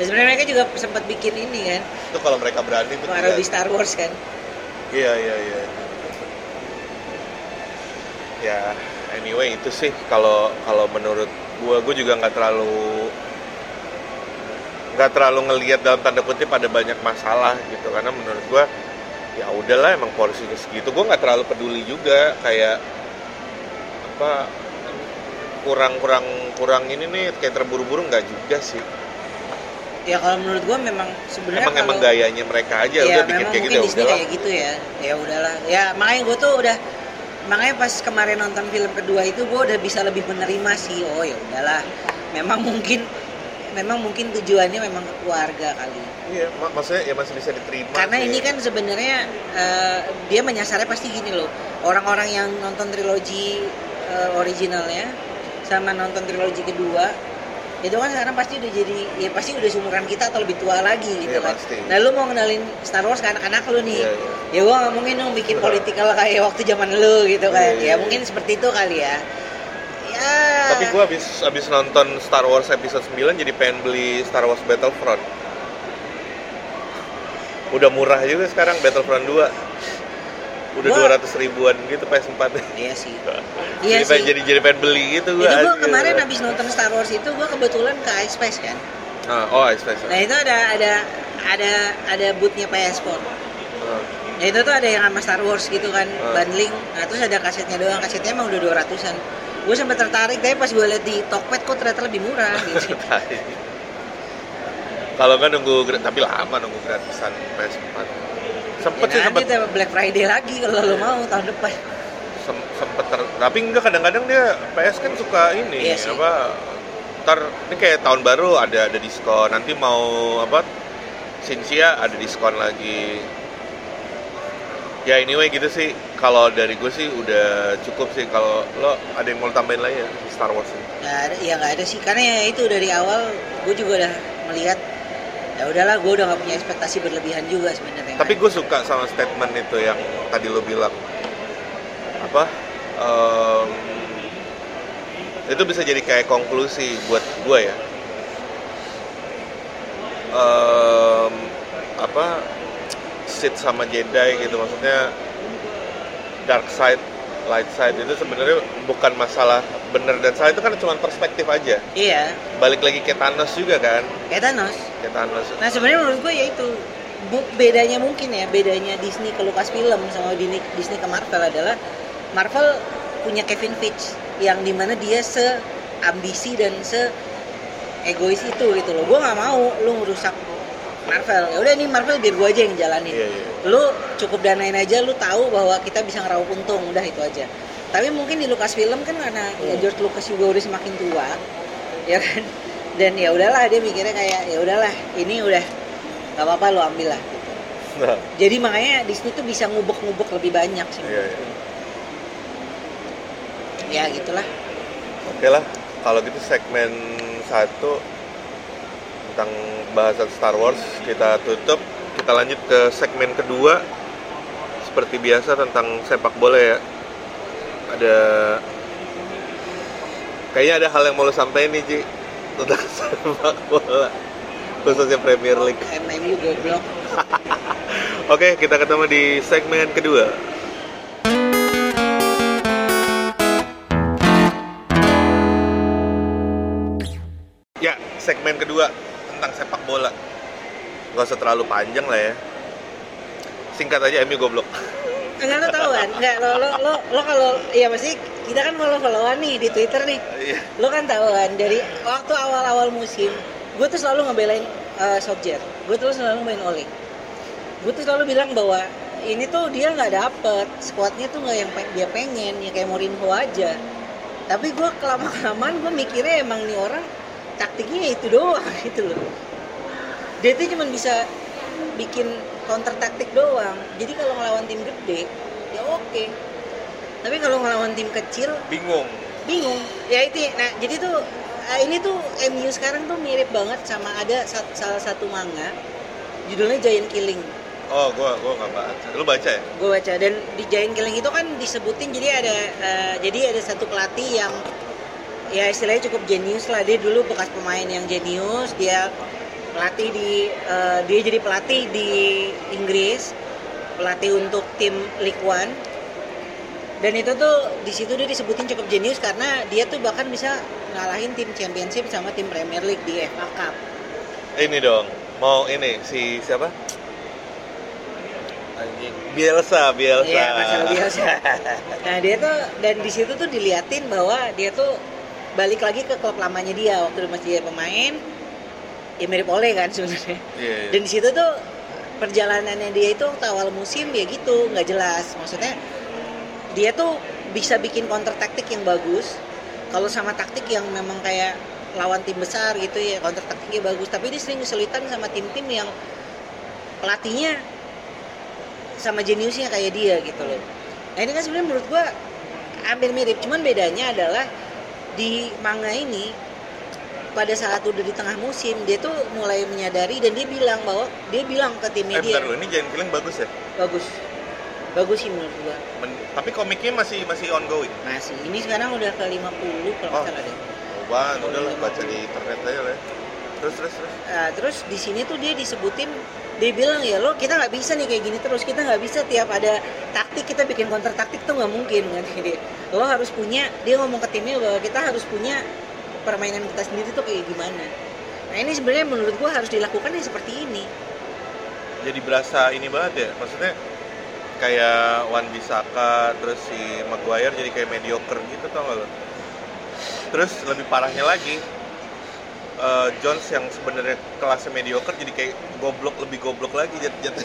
Dan sebenarnya mereka juga sempat bikin ini kan, itu kalau mereka berani itu parodi gila. Star Wars kan. iya iya iya. Ya anyway itu sih. Kalau kalau menurut gua gua juga nggak terlalu nggak terlalu ngelihat dalam tanda kutip ada banyak masalah gitu. Karena menurut gua ya udahlah emang porsinya segitu. Gua nggak terlalu peduli juga. Kayak apa kurang kurang kurang ini nih kayak terburu-buru nggak juga sih. Ya kalau menurut gue memang sebenarnya emang kalau emang gayanya mereka aja ya, udah bikin memang kayak gitu ya udahlah kayak gitu ya. Ya udahlah. Ya makanya gue tuh udah makanya pas kemarin nonton film kedua itu gue udah bisa lebih menerima sih oh ya udahlah. Memang mungkin memang mungkin tujuannya memang ke keluarga kali. Iya mak- maksudnya ya masih bisa diterima karena sih. ini kan sebenarnya eh, dia menyasarnya pasti gini loh. Orang-orang yang nonton trilogi eh, originalnya sama nonton trilogi kedua itu kan sekarang pasti udah jadi ya pasti udah seumuran kita atau lebih tua lagi gitu Iya, kan. pasti. nah lu mau kenalin Star Wars ke anak-anak lu nih Iya, iya. ya gua nggak mungkin dong bikin politikal kayak waktu zaman lu gitu kan. Iya, iya, ya iya. mungkin seperti itu kali ya. Ya. Tapi gue abis, abis nonton Star Wars episode 9 jadi pengen beli Star Wars Battlefront. Udah murah juga sekarang Battlefront 2 Udah Gua- 200 ribuan gitu PS4 iya sih jadi, Iya pengen, sih. jadi, jadi pengen beli gitu gue jadi gua kemarin habis nonton Star Wars itu gua kebetulan ke iSpace kan nah, Oh Ice Space Nah itu ada ada ada ada bootnya PS4. Ah, Ya itu tuh ada yang sama Star Wars gitu kan Hmm. bundling. Nah terus ada kasetnya doang. Kasetnya emang udah 200-an. Gue sempat tertarik tapi pas gue liat di Tokped kok ternyata lebih murah gitu. Kalau nggak nunggu tapi lama nunggu gratisan PS4 Sempet sih ya, sempet. nanti ada Black Friday lagi kalau lo mau tahun depan. sem- sempet ter, tapi enggak kadang-kadang dia PS kan suka ini Iya sih. apa ntar ini kayak tahun baru ada ada diskon. Nanti mau apa Sinsia ada diskon lagi. Ya anyway gitu sih. Kalau dari gue sih udah cukup sih. Kalau lo ada yang mau tambahin lagi ya Star Wars ini? Nggak ada, ya nggak ada sih. Karena ya itu dari awal gue juga udah melihat ya udahlah gue udah gak punya ekspektasi berlebihan juga sebenarnya. tapi gue suka sama statement itu yang tadi lo bilang. Apa? Em, itu bisa jadi kayak konklusi buat gue ya. Em, apa? Sith sama Jedi gitu maksudnya dark side light side itu sebenarnya bukan masalah benar dan salah itu kan cuma perspektif aja Iya, balik lagi ke Thanos juga kan kayak Thanos. ke Thanos Nah sebenarnya menurut gue ya itu bu- bedanya mungkin ya bedanya Disney ke Lucasfilm sama Disney, Disney ke Marvel adalah Marvel punya Kevin Feige yang di mana dia se ambisi dan se egois itu gitu loh. Gue nggak mau lu ngerusak Marvel. Ya udah ini Marvel biar gue aja yang jalanin. Iya, iya. Lu cukup danain aja, lu tahu bahwa kita bisa ngeraup untung, udah itu aja. tapi mungkin di Lucas film kan karena ya Hmm. George Lucas juga udah semakin tua ya kan dan ya udahlah dia mikirnya kayak ya udahlah ini udah nggak apa-apa lo ambil lah gitu. Nah, jadi makanya Disney tuh bisa ngubek-ngubek lebih banyak sih iya, iya. ya gitulah Oke lah, kalau gitu segmen satu tentang bahasan Star Wars kita tutup. Kita lanjut ke segmen kedua. Seperti biasa tentang sepak bola ya. Ada kayaknya ada hal yang mau lo sampaikan nih Ci tentang sepak bola khususnya Premier League. Goblok Oke, kita ketemu di segmen kedua. Ya, segmen kedua tentang sepak bola. Gak usah terlalu panjang lah ya. Singkat aja, MU goblok. enggak lo tahu kan enggak lo lo lo, lo kalau ya pasti kita kan follow followan nih di Twitter nih Iya. lo kan tahu kan dari waktu awal-awal musim gue tuh selalu ngebelain uh, Solskjaer gue tuh selalu main Oli gue tuh selalu bilang bahwa ini tuh dia nggak dapet squadnya tuh nggak yang dia pengen ya kayak Mourinho aja tapi gue kelama kelamaan gue mikirnya emang nih orang taktiknya itu doang gitu loh dia tuh cuma bisa bikin counter taktik doang jadi kalau ngelawan tim gede ya oke tapi kalau ngelawan tim kecil Bingung. bingung ya itu nah jadi tuh eh, ini tuh MU sekarang tuh mirip banget sama ada sat- salah satu manga judulnya Giant Killing Oh, gua gua nggak baca. Lu baca ya? gue baca dan di Giant Killing itu kan disebutin jadi ada eh, jadi ada satu pelatih yang ya istilahnya cukup jenius lah dia dulu bekas pemain yang jenius dia pelatih di eh, dia jadi pelatih di Inggris pelatih untuk tim League One dan itu tuh di situ dia disebutin cukup jenius karena dia tuh bahkan bisa ngalahin tim Championship sama tim Premier League di FA Cup Ini dong. Mau ini si siapa? Bielsa, Bielsa. Iya, Bielsa. Nah, dia tuh dan di situ tuh diliatin bahwa dia tuh balik lagi ke klub lamanya dia waktu masih pemain. Ya mirip Ole kan sebenarnya. Iya, iya. Dan di situ tuh perjalanannya dia itu waktu awal musim ya gitu, nggak jelas. Maksudnya dia tuh bisa bikin counter taktik yang bagus. Kalau sama taktik yang memang kayak lawan tim besar gitu ya counter taktiknya bagus. Tapi dia sering kesulitan sama tim-tim yang pelatihnya sama jeniusnya kayak dia gitu loh. Nah ini kan sebenarnya menurut gua hampir mirip, cuman bedanya adalah di manga ini pada saat udah di tengah musim dia tuh mulai menyadari dan dia bilang bahwa dia bilang ke timnya Eh, dia bentar dulu, ini Giant Killing bagus ya? bagus bagus sih menurut gua Men- tapi komiknya masih masih ongoing. masih ini sekarang udah ke 50 kalau Oh. salah deh Oh, Bang, udah lah baca di internet aja lah. Terus terus terus. Nah, terus di sini tuh dia disebutin dia bilang ya lo kita nggak bisa nih kayak gini terus kita nggak bisa tiap ada taktik kita bikin counter taktik tuh nggak mungkin kan dia lo harus punya dia ngomong ke timnya bahwa kita harus punya permainan kita sendiri tuh kayak gimana nah ini sebenarnya menurut gua harus dilakukan ya seperti ini Jadi berasa ini banget ya. Maksudnya kayak Wan Bisaka terus si Maguire jadi kayak mediocre gitu tau gak lo? Terus lebih parahnya lagi eh, Jones yang sebenarnya kelasnya mediocre jadi kayak goblok lebih goblok lagi jat jat.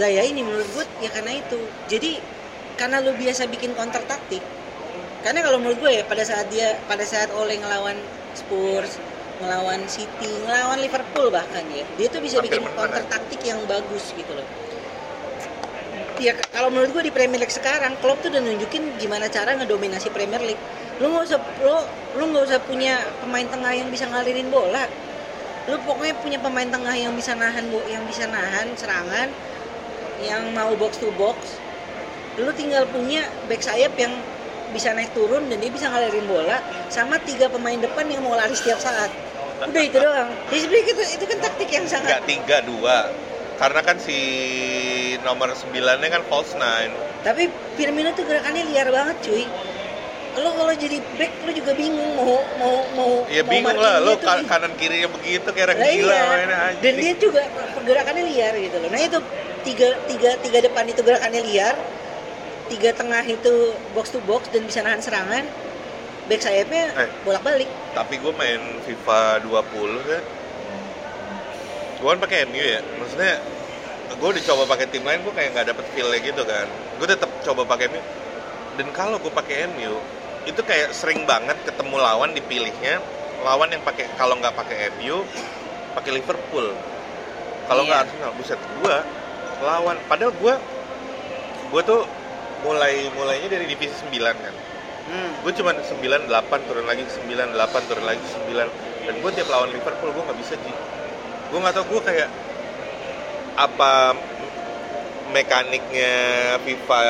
Lah ya ini menurut gue ya karena itu. Jadi karena lu biasa bikin counter taktik karena kalau menurut gue ya pada saat dia pada saat Ole ngelawan Spurs ngelawan City ngelawan Liverpool bahkan ya dia tuh bisa Hampir bikin menang, counter taktik yang bagus gitu loh ya kalau menurut gue di Premier League sekarang Klopp tuh udah nunjukin gimana cara ngedominasi Premier League. Lu nggak usah lu lu nggak usah punya pemain tengah yang bisa ngalirin bola. Lu pokoknya punya pemain tengah yang bisa nahan bo- yang bisa nahan serangan yang mau box to box. Lu tinggal punya back sayap yang bisa naik turun dan dia bisa ngalirin bola sama tiga pemain depan yang mau lari setiap saat. Udah itu doang. Jadi itu, itu kan taktik yang sangat nggak tiga dua karena kan si nomor sembilannya kan false nine. Tapi Firmino tuh gerakannya liar banget cuy. Lo kalau jadi back lo juga bingung mau mau mau ya mau bingung lah. Lo tuh. ka- bingung. kanan kirinya begitu kayak orang Lah gila iya. mainnya dan dia juga pergerakannya liar gitu loh. Nah itu tiga tiga tiga depan itu gerakannya liar. Tiga tengah itu box to box dan bisa nahan serangan. Back sayapnya Eh. bolak balik tapi gue main FIFA 20 kan gue kan pakai MU ya. Maksudnya gue udah coba pakai tim lain gue kayak nggak dapet feelnya gitu kan. Gue tetap coba pakai MU dan kalau gue pakai MU itu kayak sering banget ketemu lawan dipilihnya lawan yang pakai kalau nggak pakai MU pakai Liverpool. Kalau nggak Iya. Arsenal buset gue lawan. Padahal gue gue tuh mulai mulainya dari divisi 9 kan. Hmm. gue cuma 9 8 turun lagi 9 8 turun lagi 9 dan gue tiap lawan Liverpool gue nggak bisa ji gue nggak tau gue kayak apa mekaniknya FIFA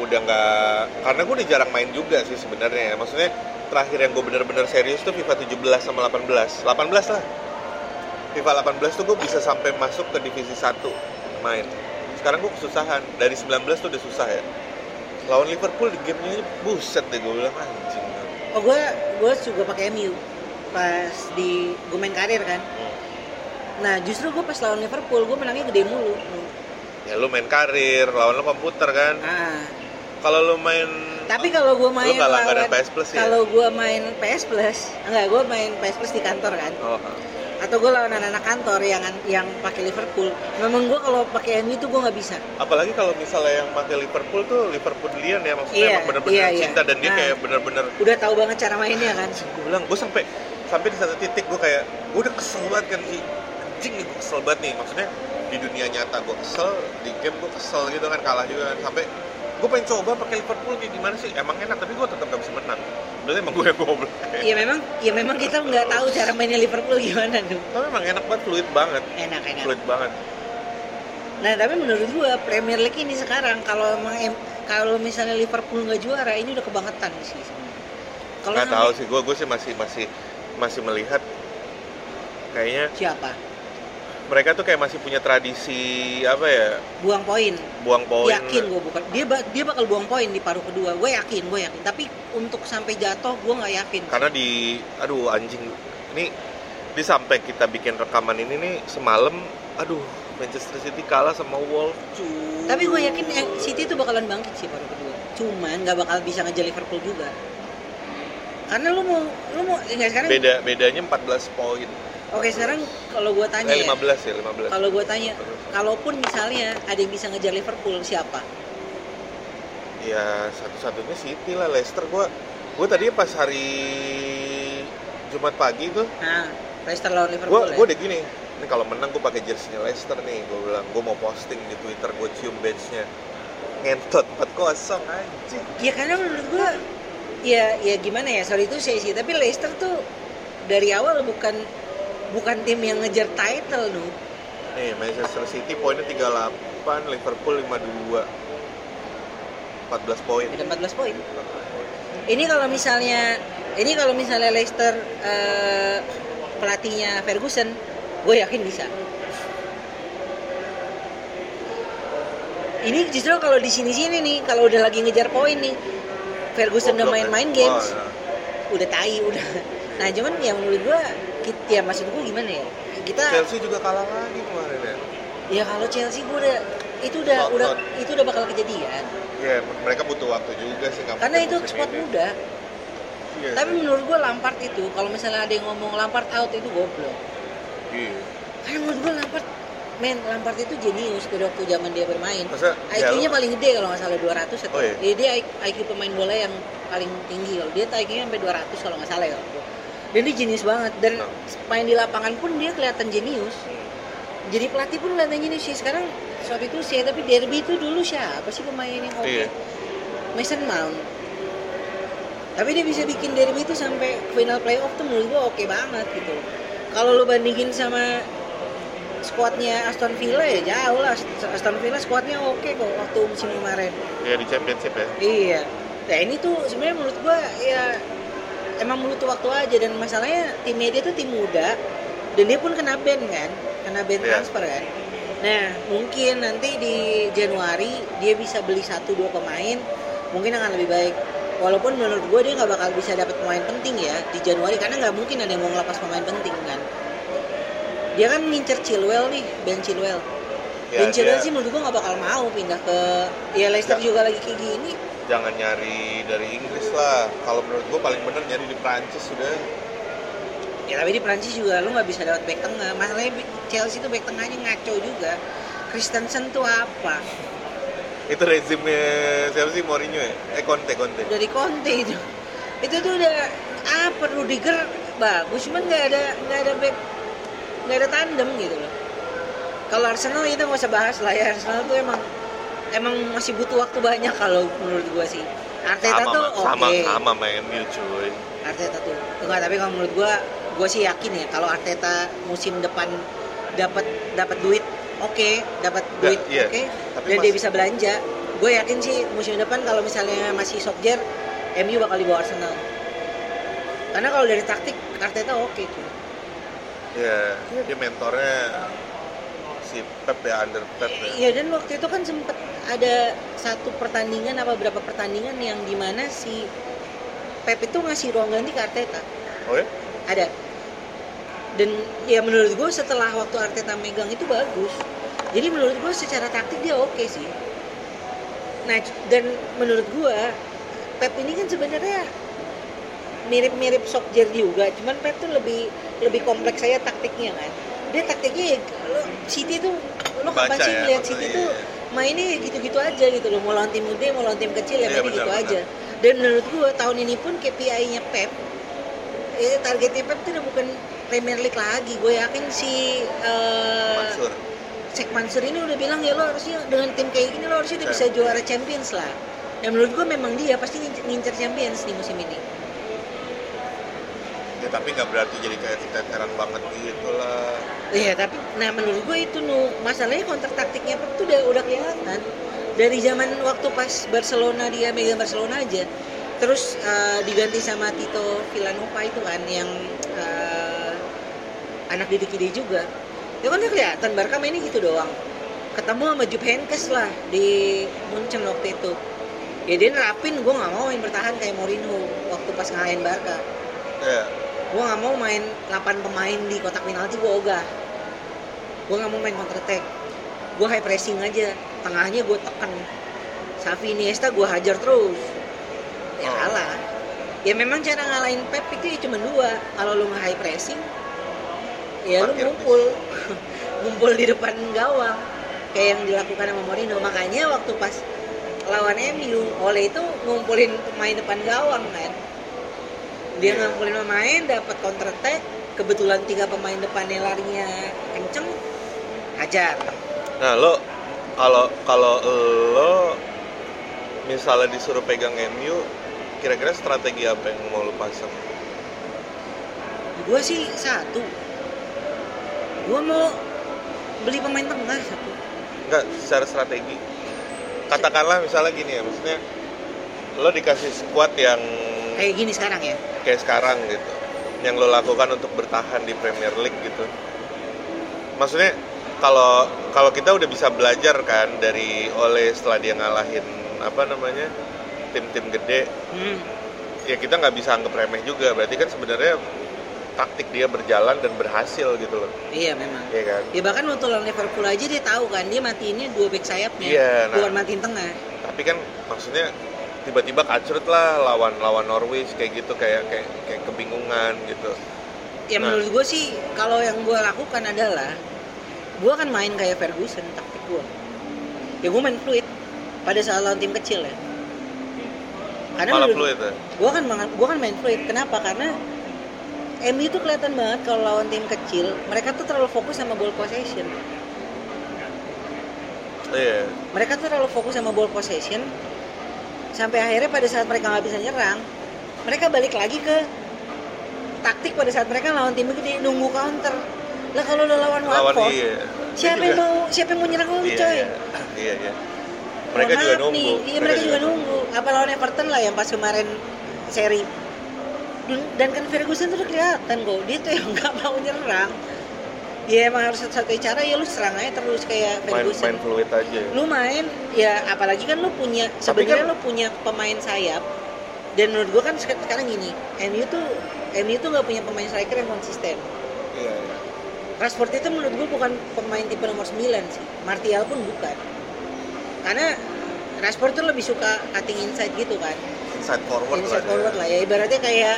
udah nggak karena gue udah jarang main juga sih sebenarnya maksudnya terakhir yang gue bener-bener serius tuh FIFA 17 sama 18 18 lah. FIFA 18 tuh gue bisa sampai masuk ke divisi 1 main. Sekarang gue kesusahan. Dari 19 tuh udah susah ya. Lawan Liverpool di gamenya buset deh gue bilang anjing. Oh gue gue juga pakai MU pas di gue main karir kan. Nah justru gue pas lawan Liverpool gue menangnya gede mulu. ya lu main karir lawan lu komputer kan Ah, kalau lu main tapi kalau gue main langganan lawan- PS Plus ya? Kalau gue main PS Plus, enggak gue main PS Plus di kantor kan. oh Atau gue lawan anak-anak kantor yang yang pakai Liverpool. Memang gue kalau pakai MU tuh gue nggak bisa. apalagi kalau misalnya yang pakai Liverpool tuh Liverpoolian ya maksudnya Iya, emang bener-bener iya, iya. cinta dan dia Nah. kayak bener-bener Udah tahu banget cara mainnya kan. gue bilang gue sampai sampai di satu titik gue kayak gue udah kesel banget kan sih anjing nih gue kesel banget nih. Maksudnya di dunia nyata gue kesel di game gue kesel gitu kan kalah juga kan. Sampai gue pengen coba pakai Liverpool kayak gimana sih? Emang enak tapi gue tetap gak bisa menang. Berarti emang gue yang goblok. Ya memang ya memang kita nggak tahu cara mainnya Liverpool gimana tuh. tapi emang enak banget fluid banget. Enak enak. fluid banget. Nah tapi menurut gua Premier League ini sekarang kalau emang em- kalau misalnya Liverpool nggak juara ini udah kebangetan sih sebenarnya. Kalau nggak tahu sih gue gue sih masih masih masih melihat kayaknya siapa mereka tuh kayak masih punya tradisi apa ya buang poin. buang poin Yakin gua bukan dia ba- dia bakal buang poin di paruh kedua. Gue yakin, gue yakin. Tapi untuk sampai jatuh gue nggak yakin. karena di aduh anjing ini di sampai kita bikin rekaman ini nih semalam aduh Manchester City kalah sama Wolves Tapi gue yakin eh, City itu bakalan bangkit sih paruh kedua. Cuman nggak bakal bisa ngejar Liverpool juga. Karena lu mau lu mau enggak sekarang. beda bedanya 14 poin Oke sekarang kalau gue tanya eh ya. 15 ya 15 Kalau gue tanya, kalaupun misalnya ada yang bisa ngejar Liverpool siapa? ya satu-satunya City lah Leicester. Gua gua tadi pas hari Jumat pagi tuh Nah, Leicester lawan gue Liverpool ya. gue udah gini. Ini kalau menang gue pakai jersey Leicester nih. Gue bilang gue mau posting di Twitter gue cium badge-nya ngentot 4-0 anjing. Ya karena menurut gue ya ya gimana ya? Sorry itu saya sih. Tapi Leicester tuh dari awal bukan bukan tim yang ngejar title nu nih Manchester City poinnya 38 Liverpool 52 14 poin. Beda 14 poin. Ini kalau misalnya ini kalau misalnya Leicester eh, pelatihnya Ferguson gue yakin bisa. Ini justru kalau di sini-sini nih kalau udah lagi ngejar poin nih Ferguson udah main-main kan? games Oh, ya. udah tai udah nah cuman yang menurut gua kita ya maksud gua gimana ya? Kita Chelsea juga kalah lagi kemarin ya? Ya kalau Chelsea gua udah itu udah Tot, udah itu udah bakal kejadian. Ya mereka butuh waktu juga sih karena itu squad ini. muda. Iya, tapi menurut gua Lampard itu kalau misalnya ada yang ngomong Lampard out itu goblok. Iya. karena menurut gua Lampard men Lampard itu jenius pada waktu zaman dia bermain. Ya IQ-nya lu- paling gede kalau nggak salah 200 atau Oh, iya? ya, dia IQ pemain bola yang paling tinggi. Kalau dia IQ-nya sampai 200 kalau nggak salah ya dan dia jenius banget. Dan main di lapangan pun dia kelihatan jenius. Hmm. jadi pelatih pun kelihatan jenius sih. Sekarang saat itu sih tapi derby itu dulu siapa sih pemain yang oke Iya. Mason Mount. Tapi dia bisa bikin derby itu sampai final playoff tuh menurut gua oke banget gitu. Kalau lu bandingin sama skuadnya Aston Villa ya jauh lah. Aston Villa skuadnya oke kok waktu musim kemarin. Ya di championship ya. Iya. Nah ini tuh sebenarnya menurut gua ya emang butuh waktu aja dan masalahnya timnya dia tuh tim muda dan dia pun kena ban kan kena ban Iya. transfer kan. Nah mungkin nanti di Januari dia bisa beli satu dua pemain mungkin akan lebih baik. Walaupun menurut gue dia nggak bakal bisa dapat pemain penting ya di Januari karena nggak mungkin ada yang mau ngelepas pemain penting kan. Dia kan ngincer Chilwell nih Ben Chilwell. Ya, Ben Chilwell dia- sih menurut gue nggak bakal mau pindah ke ya Leicester Ya. juga lagi kayak gini jangan nyari dari Inggris lah. Kalau menurut gue paling bener nyari di Prancis sudah. Ya tapi di Prancis juga lu nggak bisa dapat back tengah. Masalahnya Chelsea itu back tengahnya ngaco juga. Christensen tuh apa? itu rezimnya siapa sih? Mourinho ya? Eh Conte Conte. Dari Conte itu. Itu tuh udah apa Rudiger bagus cuman nggak ada nggak ada back nggak ada tandem gitu loh. Kalau Arsenal itu nggak usah bahas lah ya. Arsenal tuh emang emang masih butuh waktu banyak kalau menurut gua sih. Arteta sama tuh sama oke. sama main MU cuy. Arteta tuh. Enggak tapi kalau menurut gua gua sih yakin ya kalau Arteta musim depan dapat dapat duit oke. Dapat Nggak, duit iya. oke. Tapi dan mas- dia bisa belanja. Gue yakin sih musim depan kalau misalnya masih Solskjaer MU bakal dibawa Arsenal. Karena kalau dari taktik Arteta oke tuh ya dia mentornya si Pep ya under Pep ya. Iya dan waktu itu kan sempet ada satu pertandingan apa berapa pertandingan yang di mana si Pep itu ngasih ruang ganti ke Arteta. Oh ya? Ada. Dan ya menurut gue setelah waktu Arteta megang itu bagus. Jadi menurut gue secara taktik dia oke sih. Nah dan menurut gue Pep ini kan sebenarnya mirip-mirip Solskjaer juga. Cuman Pep tuh lebih lebih kompleks saya taktiknya kan dia taktiknya ya lo City tuh lo kapan sih ya, lihat maksudnya, City iya, tuh mainnya ya gitu-gitu aja gitu loh. Mau lawan tim gede mau lawan tim kecil ya Iya, gitu benar, aja. dan menurut gue tahun ini pun KPI-nya Pep eh, targetnya Pep tuh udah bukan Premier League lagi. Gue yakin si eh, Mansur. Sheikh Mansur ini udah bilang ya lo harusnya dengan tim kayak gini lo harusnya udah bisa juara Champions lah. Dan menurut gue memang dia pasti ngincer Champions di musim ini ya tapi nggak berarti jadi kayak keteteran banget gitu lah. Iya tapi nah menurut gue itu nu masalahnya counter taktiknya Pep tuh udah udah kelihatan. Dari zaman waktu pas Barcelona dia megang Barcelona aja terus eh, diganti sama Tito Villanova itu kan yang eh, anak didik dia juga ya kan kelihatan. Barca mainnya gitu doang. Ketemu sama Jupp Heynckes lah di Munchen waktu itu. Ya dia nerapin gue nggak mau main bertahan kayak Mourinho waktu pas ngalahin Barca. Ya gue nggak mau main 8 pemain di kotak penalti gue ogah. Gue nggak mau main counter attack gue high pressing aja. Tengahnya gue tekan. Xavi Iniesta gue hajar terus. Ya Oh. kalah. Ya memang cara ngalahin Pep itu ya cuma dua. Kalau lu nge high pressing ya lu Parkir ngumpul. Ngumpul di depan gawang. Kayak yang dilakukan sama Mourinho. Makanya waktu pas lawan MU oleh itu ngumpulin pemain depan gawang kan dia Iya. ngumpulin pemain dapat counter attack kebetulan tiga pemain depannya larinya kenceng hajar. Nah lo kalau kalau lo misalnya disuruh pegang MU kira-kira strategi apa yang mau lo pasang? Gue sih satu. Gue mau beli pemain tengah satu. Enggak, secara strategi. Katakanlah misalnya gini ya maksudnya lo dikasih squad yang kayak gini sekarang ya? kayak sekarang gitu. Yang lo lakukan untuk bertahan di Premier League gitu. Maksudnya kalau kalau kita udah bisa belajar kan dari oleh setelah dia ngalahin apa namanya tim-tim gede hmm. ya kita nggak bisa anggap remeh juga. Berarti kan sebenarnya taktik dia berjalan dan berhasil gitu loh. Iya memang. Ya kan? Ya bahkan waktu lawan Liverpool aja dia tahu kan dia matiin dua back sayapnya. Iya, nah. bukan matiin tengah. Tapi kan maksudnya tiba-tiba kacrut lah lawan lawan Norwich kayak gitu kayak kayak kayak kebingungan gitu. Ya Nah. menurut gue sih kalau yang gue lakukan adalah gue akan main kayak Ferguson taktik gue ya gue main fluid pada saat lawan tim kecil ya. Karena malah fluid ya? gue kan gua kan main fluid. Kenapa? Karena MU itu kelihatan banget kalau lawan tim kecil mereka tuh terlalu fokus sama ball possession. Iya. Mereka tuh terlalu fokus sama ball possession sampai akhirnya pada saat mereka nggak bisa nyerang mereka balik lagi ke taktik pada saat mereka lawan tim gede nunggu counter. Lah kalau lo lawan lawan Watford iya siapa yang juga- mau siapa yang mau nyerang lo iya, coy? iya. Iya iya. Mereka Mohon juga nunggu. nih. iya mereka juga nunggu. apa lawan Everton lah yang pas kemarin seri. Dan, kan Ferguson tuh kelihatan kok. Dia tuh yang nggak mau nyerang ya emang harus satu cara. Ya lu serang aja terus kayak main Ferguson main fluid aja lu main ya apalagi kan lu punya sebenarnya kan- lu punya pemain sayap. Dan menurut gua kan sek- sekarang gini MU tuh MU tuh nggak punya pemain striker yang konsisten. Iya iya. Rashford itu menurut gua bukan pemain tipe nomor 9 sih. Martial pun bukan. Karena Rashford tuh lebih suka cutting inside gitu kan. Inside forward inside lah dia. forward lah ya. Ibaratnya kayak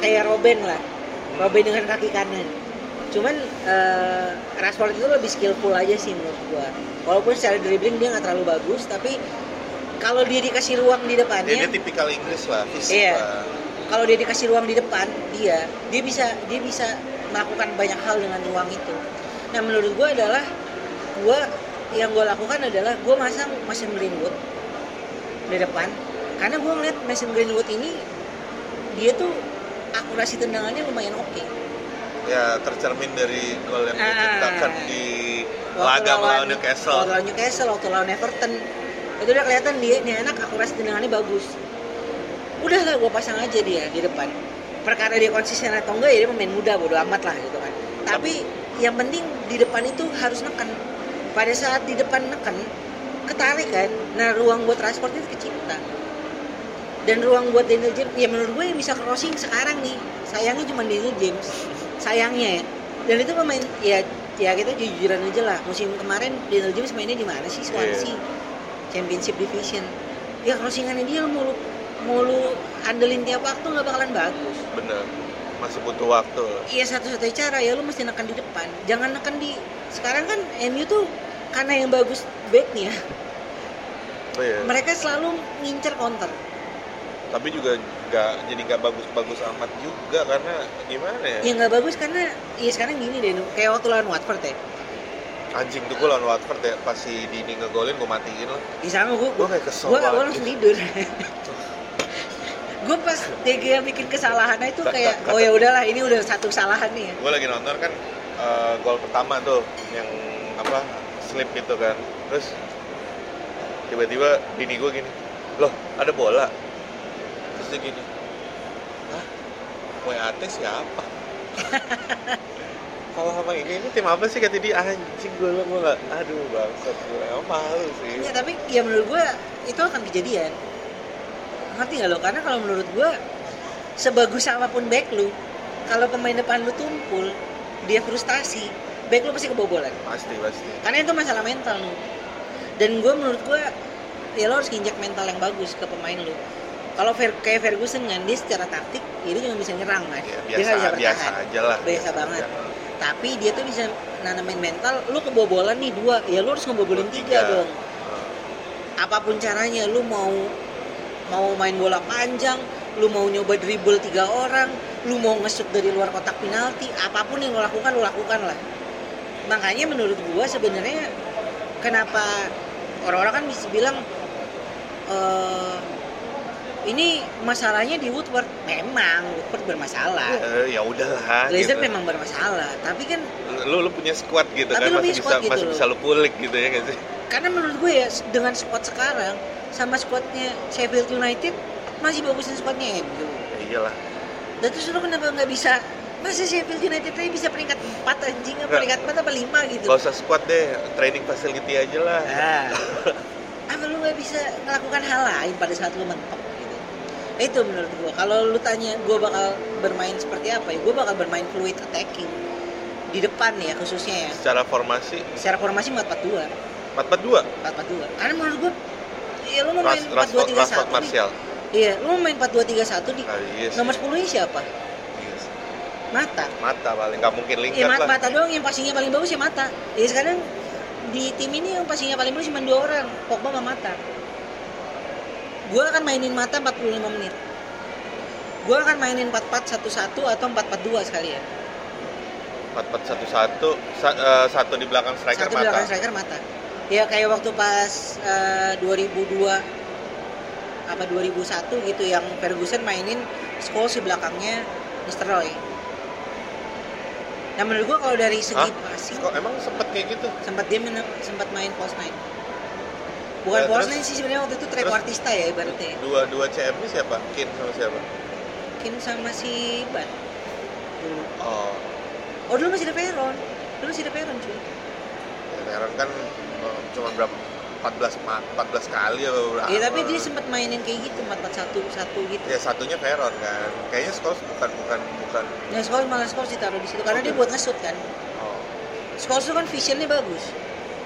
kayak Robin lah. Robin dengan kaki kanan cuman eh, Rashford itu lebih skillful aja sih menurut gua. Walaupun secara dribbling dia nggak terlalu bagus tapi kalau dia dikasih ruang di dia, depannya dia tipikal Inggris lah fisik Iya. lah. Kalau dia dikasih ruang di depan dia dia bisa dia bisa melakukan banyak hal dengan ruang itu. Nah menurut gue adalah gue yang gue lakukan adalah gue masang Mason Greenwood di depan. Karena gue ngeliat Mason Greenwood ini dia tuh akurasi tendangannya lumayan oke ya tercermin dari gol yang Ah. diciptakan di laga melawan Newcastle. waktu lawan Newcastle waktu lawan Everton. Itu udah kelihatan dia nih anak akurasi tendangannya bagus. Udah lah gue pasang aja dia di depan. Perkara dia konsisten atau enggak ya dia pemain muda bodo amat lah gitu kan. Tapi yang penting di depan itu harus neken. Pada saat di depan neken ketarik kan. Nah ruang buat transport itu kecipta. Dan ruang buat Daniel James ya menurut gue yang bisa crossing sekarang nih. Sayangnya cuma Daniel James sayangnya ya. Dan itu pemain ya ya kita jujuran aja lah. Musim kemarin Daniel James mainnya di mana sih? Swansea Championship Division. Ya crossingannya dia mau lu mau lu andelin tiap waktu nggak bakalan bagus. Bener. Masih butuh waktu. Iya satu-satunya cara ya lu mesti neken di depan. Jangan neken di sekarang kan MU tuh karena yang bagus backnya oh, iya. mereka selalu ngincer counter tapi juga nggak jadi nggak bagus-bagus amat juga karena gimana ya? Ya nggak bagus karena ya sekarang gini deh kayak waktu lawan Watford ya. Anjing tuh gue lawan Watford ya pas si Dini ngegolin gue matiin lah. Di sana gue gue kayak kesel gue gue langsung tidur. Gue pas DG yang bikin kesalahannya itu kayak oh ya udahlah ini udah satu kesalahan nih ya. Gue lagi nonton kan eh, gol pertama tuh yang apa slip itu kan. Terus tiba-tiba bini gue gini loh ada bola terus dia gini. Hah? WAT siapa? Kalau sama ini ini tim apa sih? Kata dia anjing gue gue nggak aduh bangsat gue emang malu sih. Ya, tapi ya menurut gue itu akan kejadian. Ngerti gak lo? Karena kalau menurut gue sebagus apa pun back lu kalau pemain depan lu tumpul dia frustasi back lu pasti kebobolan. Pasti pasti. Karena itu masalah mental lu dan gue menurut gue ya lo harus injek mental yang bagus ke pemain lu kalau Fer kayak Ferguson kan dia secara taktik ya dia cuma bisa nyerang kan? Ya, dia biasa bisa biasa aja lah biasa banget. Tapi dia tuh bisa nanamin mental lu kebobolan nih dua. Ya lu harus ngebobolin tiga, dong. Eh, apa pun caranya lu mau mau main bola panjang lu mau nyoba dribble tiga orang lu mau ngesut dari luar kotak penalti apa pun yang lu lakukan lu lakukan lah. Makanya menurut gua sebenarnya kenapa orang-orang kan bisa bilang eh ini masalahnya di Woodward memang Woodward bermasalah eh, ya udahlah Glazer gitu. memang bermasalah tapi kan lu lu punya squad gitu Tapi kan masih bisa gitu masih bisa lu pulik gitu ya nggak sih karena menurut gue ya dengan squad sekarang sama squadnya Sheffield United masih bagusin squadnya MU ya iyalah dan terus lu kenapa nggak bisa masa Sheffield United tadi bisa peringkat 4 anjing Nggak. peringkat 4 apa 5 gitu Gak usah squad deh, training facility aja lah. ah. apa lu nggak bisa melakukan hal lain pada saat lu mentok itu menurut gua. Kalau lu tanya gua bakal bermain seperti apa ya gua bakal bermain fluid attacking. Di depan ya khususnya ya. Secara formasi? Secara formasi 4-4-2 4-4-2. 4-4-2 karena menurut gua ya lu mau main 4-2-3-1 Rashford nih. Martial. iya lu mau main 4-2-3-1 di Ah, iya sih. nomor 10 nya siapa. Mata. Mata paling nggak mungkin ya lingkar mata, lah. mata doang yang passingnya paling bagus ya mata. Ya sekarang di tim ini yang passingnya paling bagus cuma dua orang Pogba sama Mata gue akan mainin Mata 45 menit gue akan mainin 4-4-1-1 atau 4-4-2 sekalian 4-4-1-1, sa- eh, satu di belakang striker satu mata. belakang striker Mata ya kayak waktu pas eh, 2002 apa 2001 gitu yang Ferguson mainin Scholes di belakangnya Mr. Roy nah menurut gue kalau dari segi Hah? passing Kok emang sempet kayak gitu? sempat dia sempat main false nine bukan Ya, terus- nine sih sebenarnya waktu itu terus- trequartista ya ibaratnya Dua dua CM ini siapa? Kin sama siapa? Kim sama si Ban dulu Oh, oh dulu masih ada Peron dulu masih ada Peron cuy ya, sekarang kan eh, cuma berapa? 14 ma- 14 kali apa berapa? ya tapi dia sempat mainin kayak gitu 4-4-1 satu gitu Ya satunya Veron kan. Kayaknya Scholes bukan bukan bukan. nah Scholes malah Scholes ditaruh di situ karena Oke. dia buat ngesut kan Oh, Scholes tuh kan visionnya bagus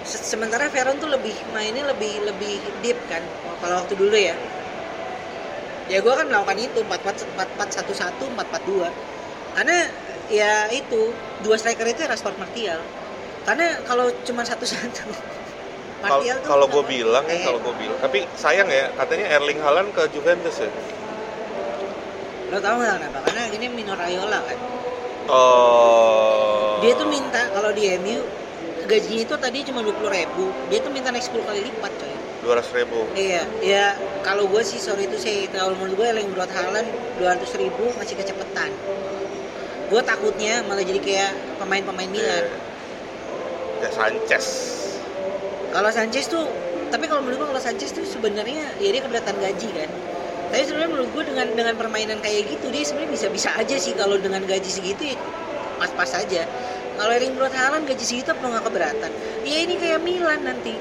sementara Veron tuh lebih mainnya lebih lebih deep kan kalau waktu dulu ya. Ya gue akan melakukan itu 4-4 4-4-1-1 4-4-2 karena ya itu dua striker itu Rashford Martial. Karena kalau cuma satu-satu Kal- Martial kalau gue bilang ya Eh, kalau gue bilang tapi sayang ya katanya Erling Haaland ke Juventus ya? Lo tau nggak kenapa? Karena ini Mino Raiola kan. Oh. Dia tuh minta kalau di MU gajinya itu tadi cuma 20 ribu. Dia tuh minta naik 10 kali lipat coy. dua ratus ribu. Iya ya kalau gue sih sorry itu sih kalau menurut gue yang Brot Haaland 200 ribu masih kecepatan. Gue takutnya malah jadi kayak pemain-pemain Milan. Ya Sanchez. Kalau Sanchez tuh tapi kalau menurut gue kalau Sanchez tuh sebenarnya ya dia keberatan gaji kan. Tapi sebenarnya menurut gue dengan dengan permainan kayak gitu dia sebenarnya bisa bisa aja sih kalau dengan gaji segitu ya pas-pas aja kalau Erling Brot Haaland gaji segitu apa nggak keberatan? Ya ini kayak Milan nanti.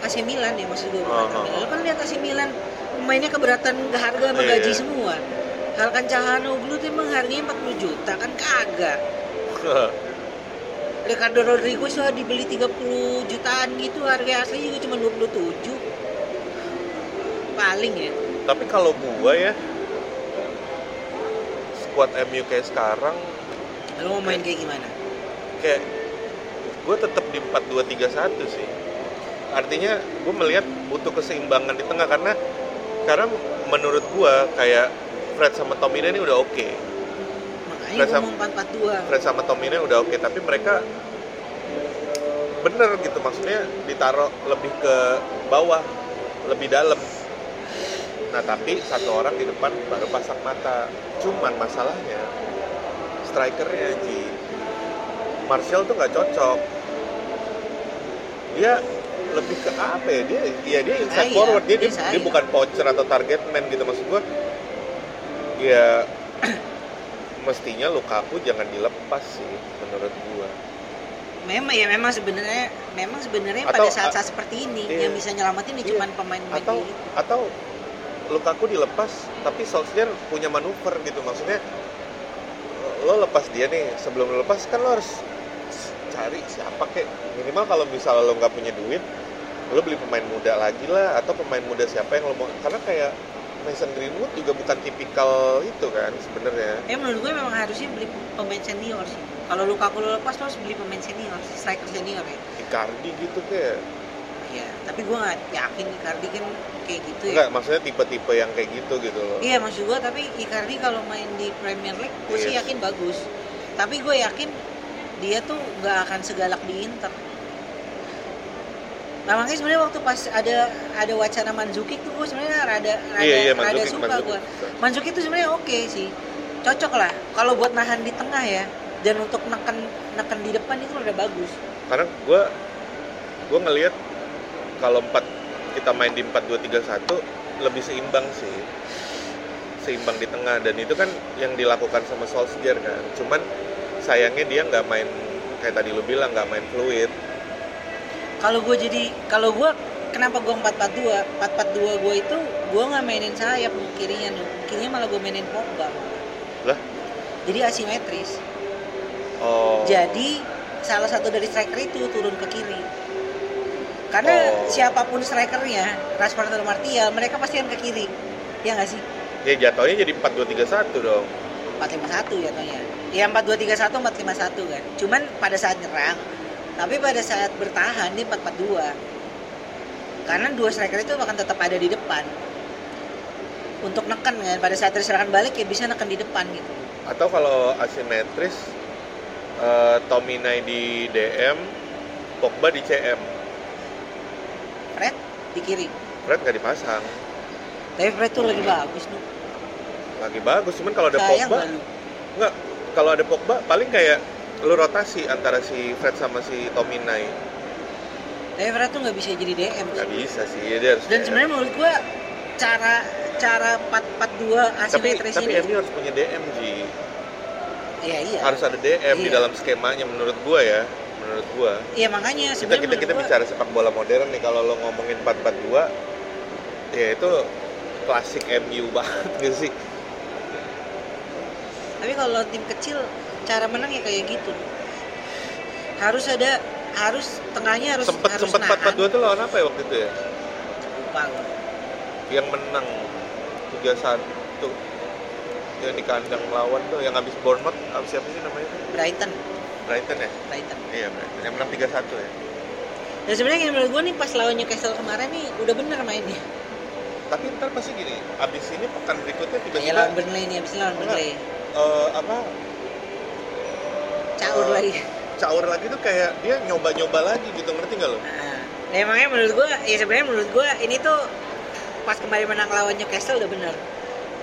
AC Milan ya maksud gue bukan Oh, oh, Milan. oh. Lo kan lihat AC Milan pemainnya keberatan ke harga sama Iya, gaji iya. semua. Halkan Cahanoglu tuh emang harganya 40 juta kan kagak. Ricardo Rodriguez sudah dibeli 30 jutaan gitu harga asli juga cuma 27 paling ya. Tapi kalau gua ya squad MU kayak sekarang lo mau main kayak gimana kayak gue tetap di 4-2-3-1 sih. Artinya gue melihat butuh keseimbangan di tengah karena karena menurut gue kayak Fred sama Tomine ini udah oke. Makanya Fred sama- mau 442 Fred sama Tomine udah oke tapi mereka bener gitu. Maksudnya ditaruh lebih ke bawah lebih dalam. Nah tapi satu orang di depan baru pasang mata. Cuman masalahnya strikernya Ji Martial tuh nggak cocok. Dia lebih ke apa ya? Dia ya dia inside Sayap, forward. Dia, dia dia, dia bukan poacher atau target man gitu maksud gua. Ya mestinya Lukaku jangan dilepas sih menurut gua. Memang ya memang sebenarnya memang sebenarnya pada saat-saat seperti ini iya. yang bisa nyelamatin ya Iya. cuman pemain-pemain atau gitu. atau Lukaku dilepas tapi Solskjaer punya manuver gitu. Maksudnya lo lepas dia nih sebelum lo lepas kan lo harus cari siapa kek minimal kalau misalnya lo nggak punya duit lo beli pemain muda lagi lah atau pemain muda siapa yang lo mau karena kayak Mason Greenwood juga bukan tipikal itu kan sebenarnya Eh menurut gue memang harusnya beli pemain senior sih. Kalau Lukaku lo lepas lo harus beli pemain senior, striker senior ya. Icardi gitu kayak Iya, tapi gue nggak yakin Icardi kan kayak gitu ya. enggak maksudnya tipe-tipe yang kayak gitu gitu loh Iya maksud gue tapi Icardi kalau main di Premier League gue sih Yes. yakin bagus. Tapi gue yakin dia tuh nggak akan segalak di Inter. Nah makanya sebenarnya waktu pas ada ada wacana Manzukic tuh gue sebenarnya rada rada, iya iya rada Mandzukic suka gue. Manzukic itu sebenarnya oke sih, cocok lah. Kalau buat nahan di tengah ya dan untuk neken neken di depan itu udah bagus. karena gue gue ngelihat kalau empat kita main di 4-2-3-1 lebih seimbang sih seimbang di tengah dan itu kan yang dilakukan sama Solskjaer kan cuman sayangnya dia nggak main kayak tadi lu bilang nggak main fluid. Kalau gue jadi kalau gue kenapa gue 442 442 gue itu gue nggak mainin sayap kirinya nih. Kirinya malah gue mainin Pogba. Lah? Jadi asimetris. Oh. Jadi salah satu dari striker itu turun ke kiri. Karena Oh. siapa pun strikernya Rashford atau Martial mereka pasti akan ke kiri. Ya nggak sih? Ya jatuhnya jadi 4-2-3-1 dong. 451 ya tanya ya 4231 451 kan. Cuman pada saat nyerang tapi pada saat bertahan dia 442 karena dua striker itu akan tetap ada di depan. Untuk neken kan pada saat terserahkan balik ya bisa neken di depan gitu. Atau kalau asimetris eh, Tominay di DM Pogba di CM Fred di kiri. Fred nggak dipasang. Tapi Fred tuh lagi bagus tuh lagi bagus cuman kalau ada sayang Pogba nggak kalau ada Pogba paling kayak lu rotasi antara si Fred sama si Tominay. tapi Fred tuh nggak bisa jadi DM Nggak bisa sih, ya dia harus dan sebenarnya menurut gua cara cara 442 tapi asimetris tapi ini MU harus punya DM Ji. iya iya Harus ada DM di Iya. dalam skemanya menurut gua ya. Menurut gua. iya makanya Kita sebenarnya kita kita gua- bicara sepak bola modern nih kalau lo ngomongin 442 ya itu klasik MU banget gitu sih. Tapi kalau tim kecil cara menang ya kayak gitu. Harus ada harus tengahnya harus Sempet harus sempet nahan. 442 tuh lawan apa ya waktu itu ya? Lupa gua. Yang menang 3-1. yang di kandang lawan tuh yang habis Bournemouth habis siapa sih namanya Brighton Brighton ya Brighton iya Brighton yang menang 3-1 ya dan sebenarnya yang menurut gue nih pas lawan Newcastle kemarin nih udah bener mainnya tapi ntar pasti gini abis ini pekan berikutnya tiba-tiba lawan Burnley nih abis ini lawan Burnley eh, apa caur Eh, lagi caur lagi tuh kayak dia nyoba-nyoba lagi gitu ngerti nggak lo Nah, ya makanya menurut gua ya sebenarnya menurut gua ini tuh pas kemarin menang lawan Newcastle udah bener.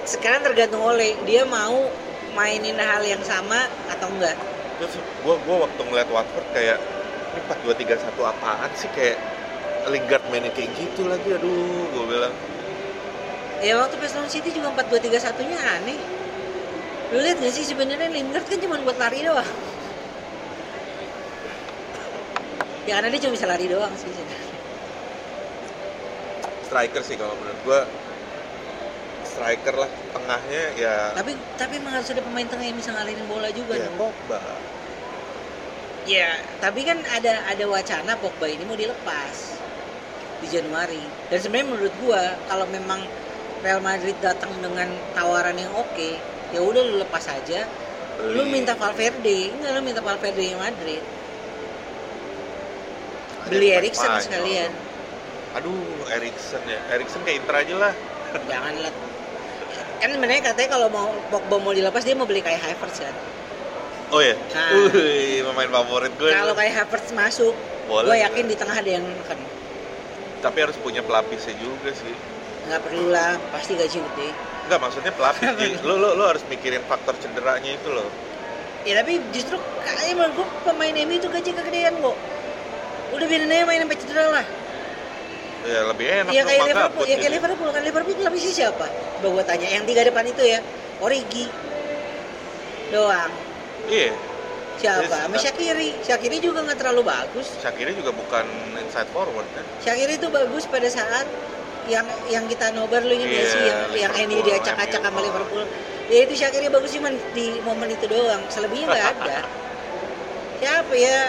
Sekarang tergantung oleh dia mau mainin hal yang sama atau enggak. terus gua gua waktu ngeliat Watford kayak ini 4 2 3 1 apaan sih kayak Lingard mainnya kayak gitu lagi aduh gua bilang Ya waktu lawan City juga 4 2 3 1 nya aneh. Lu lihat gak sih sebenarnya Lingard kan cuma buat lari doang. Ya karena dia cuma bisa lari doang sih sebenarnya. striker sih kalau menurut gua striker lah tengahnya ya Tapi tapi emang harus ada pemain tengah yang bisa ngalirin bola juga ya dong. Pogba Ya, tapi kan ada ada wacana Pogba ini mau dilepas di Januari. Dan sebenarnya menurut gua kalau memang Real Madrid datang dengan tawaran yang oke, ya udah lu lepas aja. Lu Beli. minta Valverde, enggak lu minta Valverde yang Madrid. Ada Beli Erikson sekalian. aduh Erikson ya Erikson kayak Inter aja lah Jangan lah. Kan sebenarnya katanya kalau mau Pogba mau dilepas dia mau beli kayak Havertz kan. oh ya Nah. Pemain favorit gue Kalau kayak Havertz masuk, Boleh. gue yakin di tengah ada yang kan tapi harus punya pelapisnya juga sih nggak perlu lah, pasti gaji gede. Enggak, maksudnya pelapis Ji. Lu, lu, lu harus mikirin faktor cederanya itu loh Ya tapi justru kayaknya menurut gue pemain MU itu gaji kegedean kok. Udah biarin aja main sampai cedera lah. Ya lebih enak ya kayak Liverpool, ya kayak. Liverpool kan Liverpool itu lapisnya siapa? Coba gue tanya. Yang tiga depan itu ya, Origi. Doang. Iya, Siapa? Yes, Sama Shakiri. Shakiri juga nggak terlalu bagus. Shakiri juga bukan inside forward kan Shakiri itu bagus pada saat yang yang kita nobar lu ingat nggak Iya, sih yang yang ini diacak-acak MU. sama Liverpool. Ya itu Shakiri bagus cuma di momen itu doang. Selebihnya nggak ada. Siapa ya?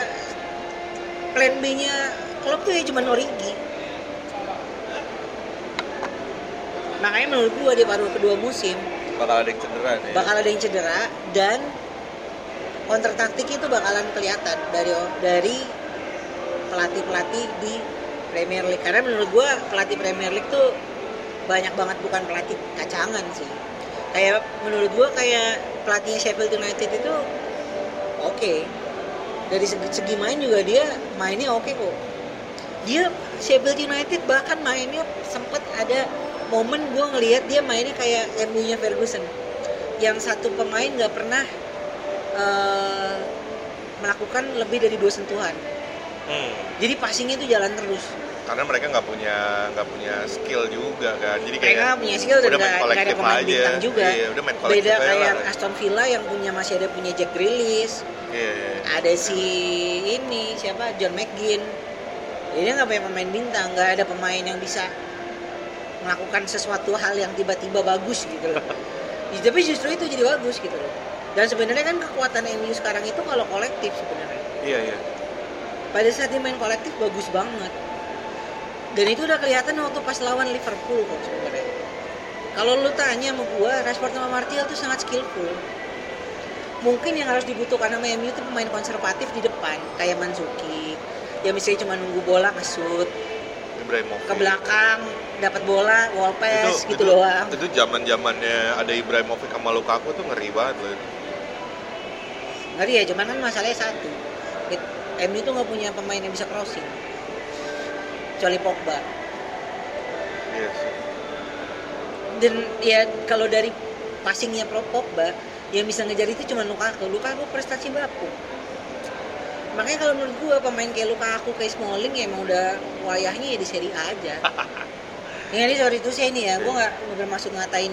Plan B-nya klub tuh ya cuma Origi. Makanya menurut gua di paruh kedua musim Bakal ada yang cedera nih bakal ada yang cedera dan counter taktik itu bakalan kelihatan dari dari pelatih pelatih di Premier League. Karena menurut gua pelatih Premier League tuh banyak banget bukan pelatih kacangan sih. Kayak menurut gua kayak pelatihnya Sheffield United itu oke. Dari segi, segi main juga dia mainnya oke kok. Dia Sheffield United bahkan mainnya sempet ada momen gue ngelihat dia mainnya kayak MU-nya Ferguson. Yang satu pemain nggak pernah eh, melakukan lebih dari dua sentuhan Hmm, jadi passingnya itu jalan terus. Karena mereka nggak punya nggak punya skill juga kan. Jadi kayak mereka punya skill dan nggak ada kolektif pemain aja. bintang juga. Iya, udah main kolektif beda kayak lah. Aston Villa yang punya masih ada punya Jack Grealish. Iya, iya. ada si ini siapa? John McGinn. Jadi nggak punya pemain bintang nggak ada pemain yang bisa melakukan sesuatu hal yang tiba-tiba bagus gitu loh. Tapi justru itu jadi bagus gitu loh. Dan sebenarnya kan kekuatan MU sekarang itu kalau kolektif sebenarnya. Iya, iya pada saat dia main kolektif bagus banget. Dan itu udah kelihatan waktu pas lawan Liverpool kok sebenarnya. Kalau lu tanya sama gua Rashford sama Martial tuh sangat skillful. Mungkin yang harus dibutuhkan sama MU itu pemain konservatif di depan kayak Manzuki yang misalnya cuma nunggu bola ngesut Ibrahimovic. Ke belakang dapat bola wall pass gitu doang. Itu zaman zamannya ada Ibrahimovic sama Lukaku tuh ngeri banget loh. Itu. ngeri ya cuman kan masalahnya satu MU tuh nggak punya pemain yang bisa crossing. Kecuali Pogba. Iya sih. dan ya kalau dari passingnya Pro Pogba yang bisa ngejar itu cuma Lukaku. Lukaku prestasi baku. Makanya kalau menurut gua pemain kayak Lukaku kayak Smalling ya emang udah wayahnya ya di Serie A aja. Ya ini sorry itu saya ini ya. Gua nggak bermaksud ngatain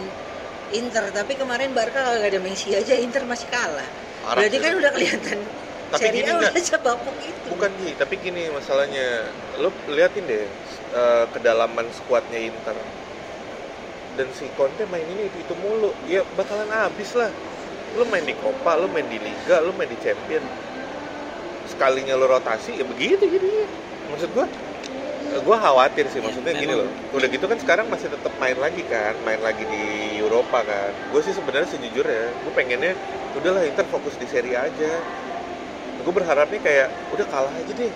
Inter. Tapi kemarin Barca kalau nggak ada Messi aja Inter masih kalah. Berarti kan udah kelihatan Tapi Serie gini nggak? itu Bukan Ji, tapi gini masalahnya. Lu liatin deh eh, kedalaman skuadnya Inter. Dan si Conte main ini itu, itu mulu. Ya bakalan habis lah. Lu main di Copa, lu main di Liga, lu main di Champion. Sekalinya lu rotasi ya begitu jadinya. Maksud gua gue khawatir sih Ya, maksudnya gini loh udah gitu kan sekarang masih tetap main lagi kan main lagi di Eropa kan gue sih sebenarnya sejujurnya gue pengennya udahlah Inter fokus di Serie A aja gue berharapnya kayak udah kalah aja deh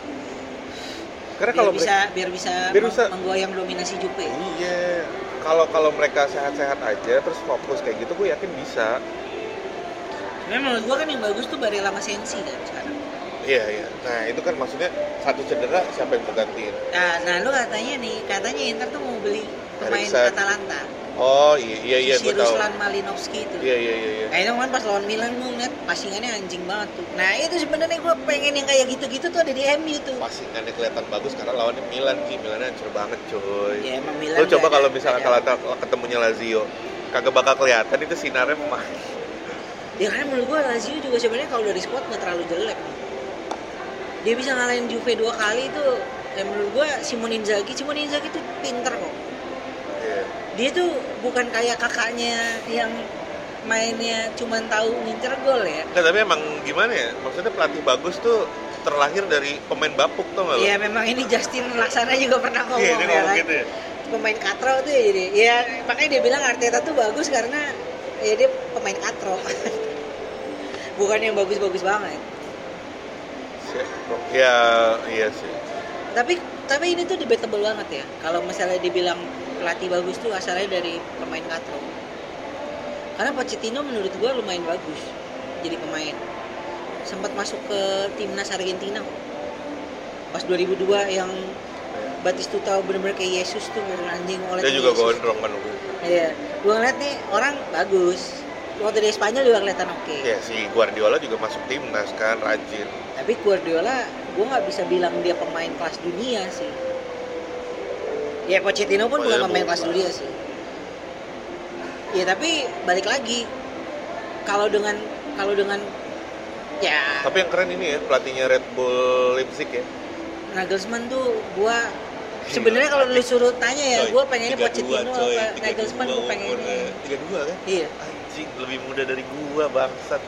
karena biar kalau bisa mereka biar bisa, biar bisa- menggoyang dominasi Jupe iya kalau kalau mereka sehat-sehat aja terus fokus kayak gitu gue yakin bisa Memang menurut gua kan yang bagus tuh Barella sama Sensi kan sekarang. iya iya nah itu kan maksudnya satu cedera siapa yang mau gantiin Nah, nah lu katanya nih, katanya Inter tuh mau beli pemain Eriksen. Atalanta. Oh iya iya iya si gue tahu Ruslan Malinovski itu. iya iya iya iya Nah itu kan pas lawan Milan gue ngeliat passingannya anjing banget tuh. Nah itu sebenarnya gue pengen yang kayak gitu-gitu tuh ada di MU tuh. pasingannya kelihatan bagus karena lawannya Milan sih Milannya hancur banget coy Ya emang Milan. lu coba kalau misalnya. Atalanta ketemunya Lazio kagak bakal kelihatan itu sinarnya mah Ya karena menurut gue Lazio juga sebenarnya kalau dari squad nggak terlalu jelek. Dia bisa ngalahin Juve dua kali itu. Ya menurut gue Simon Inzaghi, Simon Inzaghi tuh pinter kok. Dia tuh bukan kayak kakaknya yang mainnya cuman tahu ngincer gol ya. Nggak, tapi emang gimana ya maksudnya pelatih bagus tuh terlahir dari pemain bapuk tuh nggak? Iya memang ini Justin Laksana juga pernah ngomong Iya, dia ya ngomong kan? gitu ya. Pemain katro tuh ya jadi. Ya makanya dia bilang Arteta tuh bagus karena ya dia pemain katro. Bukan yang bagus-bagus banget. Ya, iya sih. Tapi tapi ini tuh debatable banget ya. Kalau misalnya dibilang pelatih bagus tuh asalnya dari pemain katro. Karena Pochettino menurut gua lumayan bagus jadi pemain. Sempat masuk ke timnas Argentina. Pas 2002 yang Batistuta bener-bener kayak Yesus tuh bener anjing oleh Dia juga gondrong kan. Iya, gua ngeliat nih orang bagus. Waktu di Spanyol juga kelihatan oke. Ya si Guardiola juga masuk timnas kan rajin. Tapi Guardiola, gua nggak bisa bilang dia pemain kelas dunia sih. Ya Pochettino pun Oh, bukan iya, pemain kelas dunia sih. Ya tapi balik lagi, kalau dengan kalau dengan ya Tapi yang keren ini ya pelatihnya Red Bull Leipzig ya. Nagelsmann tuh gua sebenarnya kalau lu suruh tanya ya, gua pengennya Pochettino apa Nagelsmann gua pengennya. Tiga dua kan? Iya. Anjing lebih muda dari gua bangsat.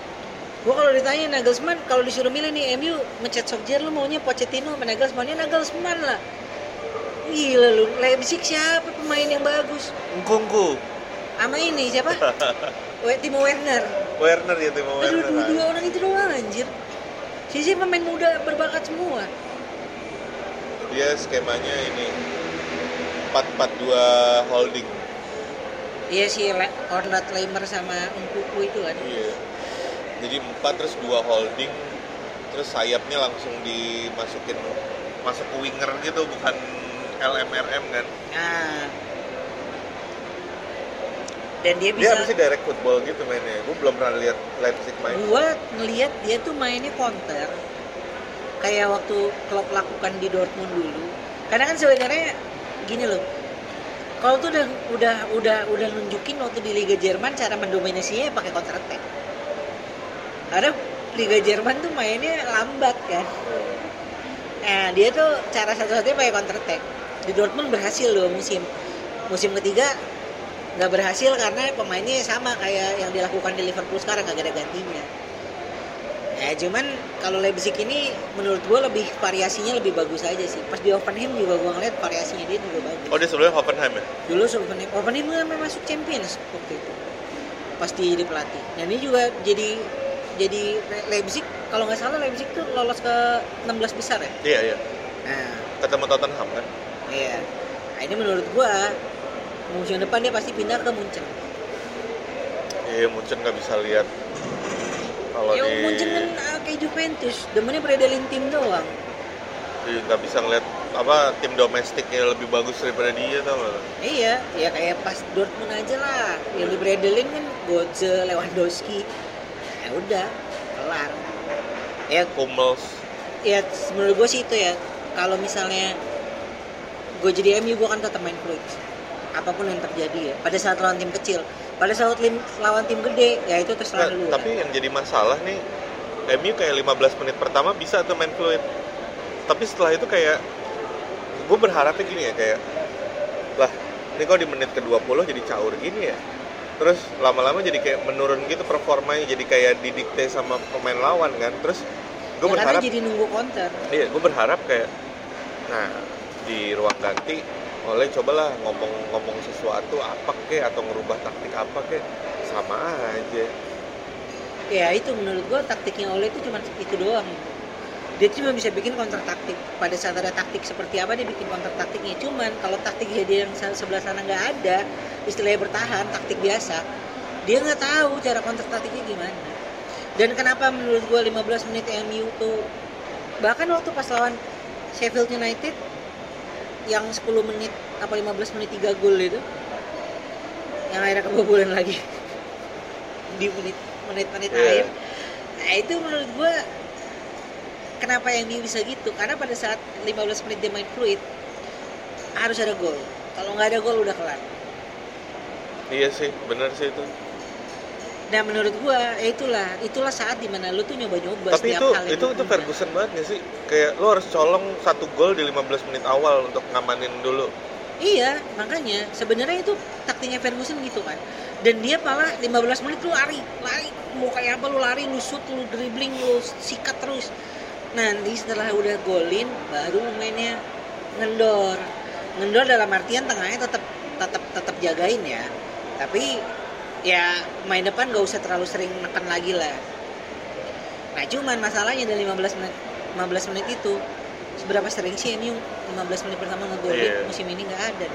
Gua kalau ditanya Nagelsmann, kalau disuruh milih nih MU mencet Solskjaer lu maunya Pochettino apa Nagelsmann? Ya Nagelsmann lah. Gila lu, Leipzig siapa pemain yang bagus? Ngkungku. Sama ini siapa? Timo Werner. Werner ya Timo Aduh, Werner. dua, dua orang itu doang anjir. Sisi pemain muda berbakat semua. Dia skemanya ini 442 holding. Iya sih, Le- Konrad Leimer sama Nkuku itu kan. Iya. Jadi 4 terus 2 holding terus sayapnya langsung dimasukin masuk ke winger gitu bukan LMRM kan. Nah. Dan dia Dia bisa apa sih direct football gitu mainnya. Gue belum pernah lihat Leipzig main. gua ngelihat dia tuh mainnya counter kayak waktu Klopp lakukan di Dortmund dulu karena kan sebenarnya gini loh kalau tuh udah udah udah udah nunjukin waktu di Liga Jerman cara mendominasinya pakai counter attack karena Liga Jerman tuh mainnya lambat kan nah dia tuh cara satu-satunya pakai counter attack di Dortmund berhasil loh musim musim ketiga nggak berhasil karena pemainnya sama kayak yang dilakukan di Liverpool sekarang nggak ada gantinya ya cuman kalau Leipzig ini menurut gue lebih variasinya lebih bagus aja sih pas di Hoffenheim juga gue ngeliat variasinya dia juga bagus Oh dia sebelumnya Hoffenheim ya? dulu Hoffenheim Hoffenheim kan masuk Champions waktu itu pas di, di pelatih dan ini juga jadi jadi Le- Leipzig kalau nggak salah Leipzig tuh lolos ke 16 besar ya Iya iya. nah Ketemu Tottenham kan? Iya nah, ini menurut gua musim depan dia pasti pindah ke Munchen Iya Munchen nggak bisa lihat kalau di Munchen kan ah, kayak Juventus demennya beredelin tim doang di- nggak bisa ngeliat apa tim domestiknya lebih bagus daripada dia tau gak? Iya, ya kayak pas Dortmund aja lah. Yang di Bredelin kan Götze, Lewandowski. Ya udah, kelar. Ya, Hummels ya menurut gue sih itu ya. Kalau misalnya gue jadi MU gue akan tetap main fluid. Apa pun yang terjadi ya. Pada saat lawan tim kecil, pada saat lawan tim gede, ya itu terserah Nggak, dulu. tapi yang jadi masalah nih MU kayak 15 menit pertama bisa tuh main fluid tapi setelah itu kayak gue berharapnya gini ya kayak lah ini kok di menit ke-20 jadi caur gini ya terus lama-lama jadi kayak menurun gitu performanya jadi kayak didikte sama pemain lawan kan terus gue Ya, berharap jadi nunggu counter. iya gue berharap kayak nah di ruang ganti oleh cobalah ngomong-ngomong sesuatu apa kek atau ngerubah taktik apa kek sama aja. Ya itu menurut gua taktiknya Ole itu cuma itu doang. Dia cuma bisa bikin counter taktik. Pada saat ada taktik seperti apa dia bikin counter taktiknya. Cuman kalau taktiknya dia yang se- sebelah sana nggak ada istilahnya bertahan taktik biasa dia nggak tahu cara counter taktiknya gimana. Dan kenapa menurut gua 15 menit MU tuh bahkan waktu pas lawan Sheffield United yang 10 menit apa 15 menit 3 gol itu yang akhirnya kebobolan lagi. Di menit menit-menit Iya. akhir. Nah itu menurut gua kenapa yang dia bisa gitu? Karena pada saat 15 menit dia main fluid harus ada gol. Kalau nggak ada gol udah kelar. Iya sih bener sih itu nah menurut gua ya itulah itulah saat di mana lu tuh nyoba-nyoba tapi itu hal itu lu itu punya. Ferguson banget gak sih kayak lo harus colong satu gol di 15 menit awal untuk ngamanin dulu Iya, makanya sebenarnya itu taktiknya Ferguson gitu kan. Dan dia malah 15 menit lu lari, lari mau kayak apa lu lari, lu shoot, lu dribbling, lu sikat terus. Nanti setelah udah golin baru mainnya ngendor. Ngendor dalam artian tengahnya tetap tetap tetap jagain ya. Tapi ya main depan gak usah terlalu sering neken lagi lah. Nah cuman masalahnya dari 15 menit 15 menit itu seberapa sering sih MU 15 menit pertama ngegolin Iya. musim ini? Nggak ada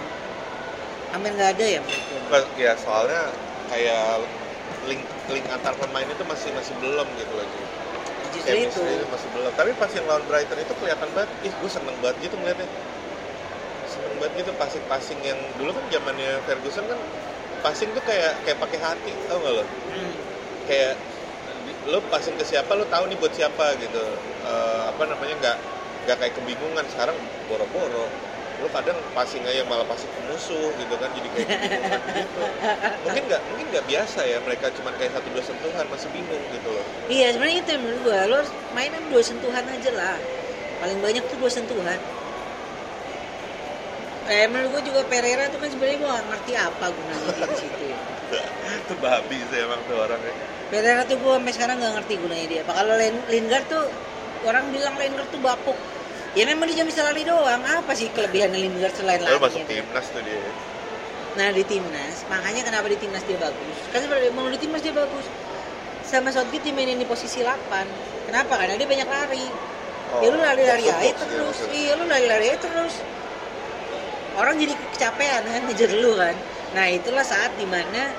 hampir nggak ada ya menurut ya soalnya kayak link link antar pemain itu masih masih belum gitu lagi. Justru itu. masih belum. Tapi pas yang lawan Brighton itu kelihatan banget. Ih gue seneng banget gitu ngeliatnya. Seneng banget gitu passing-passing yang dulu kan zamannya Ferguson kan passing tuh kayak kayak pakai hati tau gak lo? Hmm. kayak lo passing ke siapa lo tahu nih buat siapa gitu. Eh, apa namanya nggak nggak kayak kebingungan. Sekarang boro-boro. Lo kadang passing aja malah passing ke musuh gitu kan jadi kayak kebingungan gitu. Mungkin nggak mungkin nggak biasa ya mereka cuma kayak satu dua sentuhan masih bingung gitu loh. Iya sebenarnya itu yang menurut gua. Lo mainin dua sentuhan aja lah. Paling banyak tuh dua sentuhan eh menurut gua juga Pereira tuh kan sebenarnya nggak ngerti apa gunanya dia di situ itu babi sih emang tuh orangnya Pereira tuh gua sampai sekarang nggak ngerti gunanya dia apa kalau Lin- Lingard tuh orang bilang Lingard tuh bapuk ya memang dia bisa lari doang apa sih kelebihan Lingard selain lalu lari masuk timnas tuh dia Nah di timnas, makanya kenapa di timnas dia bagus? Kan sebenarnya mau di timnas dia bagus. Sama Southgate dimainin di posisi 8 Kenapa? Karena dia banyak lari. ya lu lari-lari box to aja terus. Iya lu lari-lari aja terus. Orang jadi kecapean kan ngejar lu kan. Nah itulah saat di mana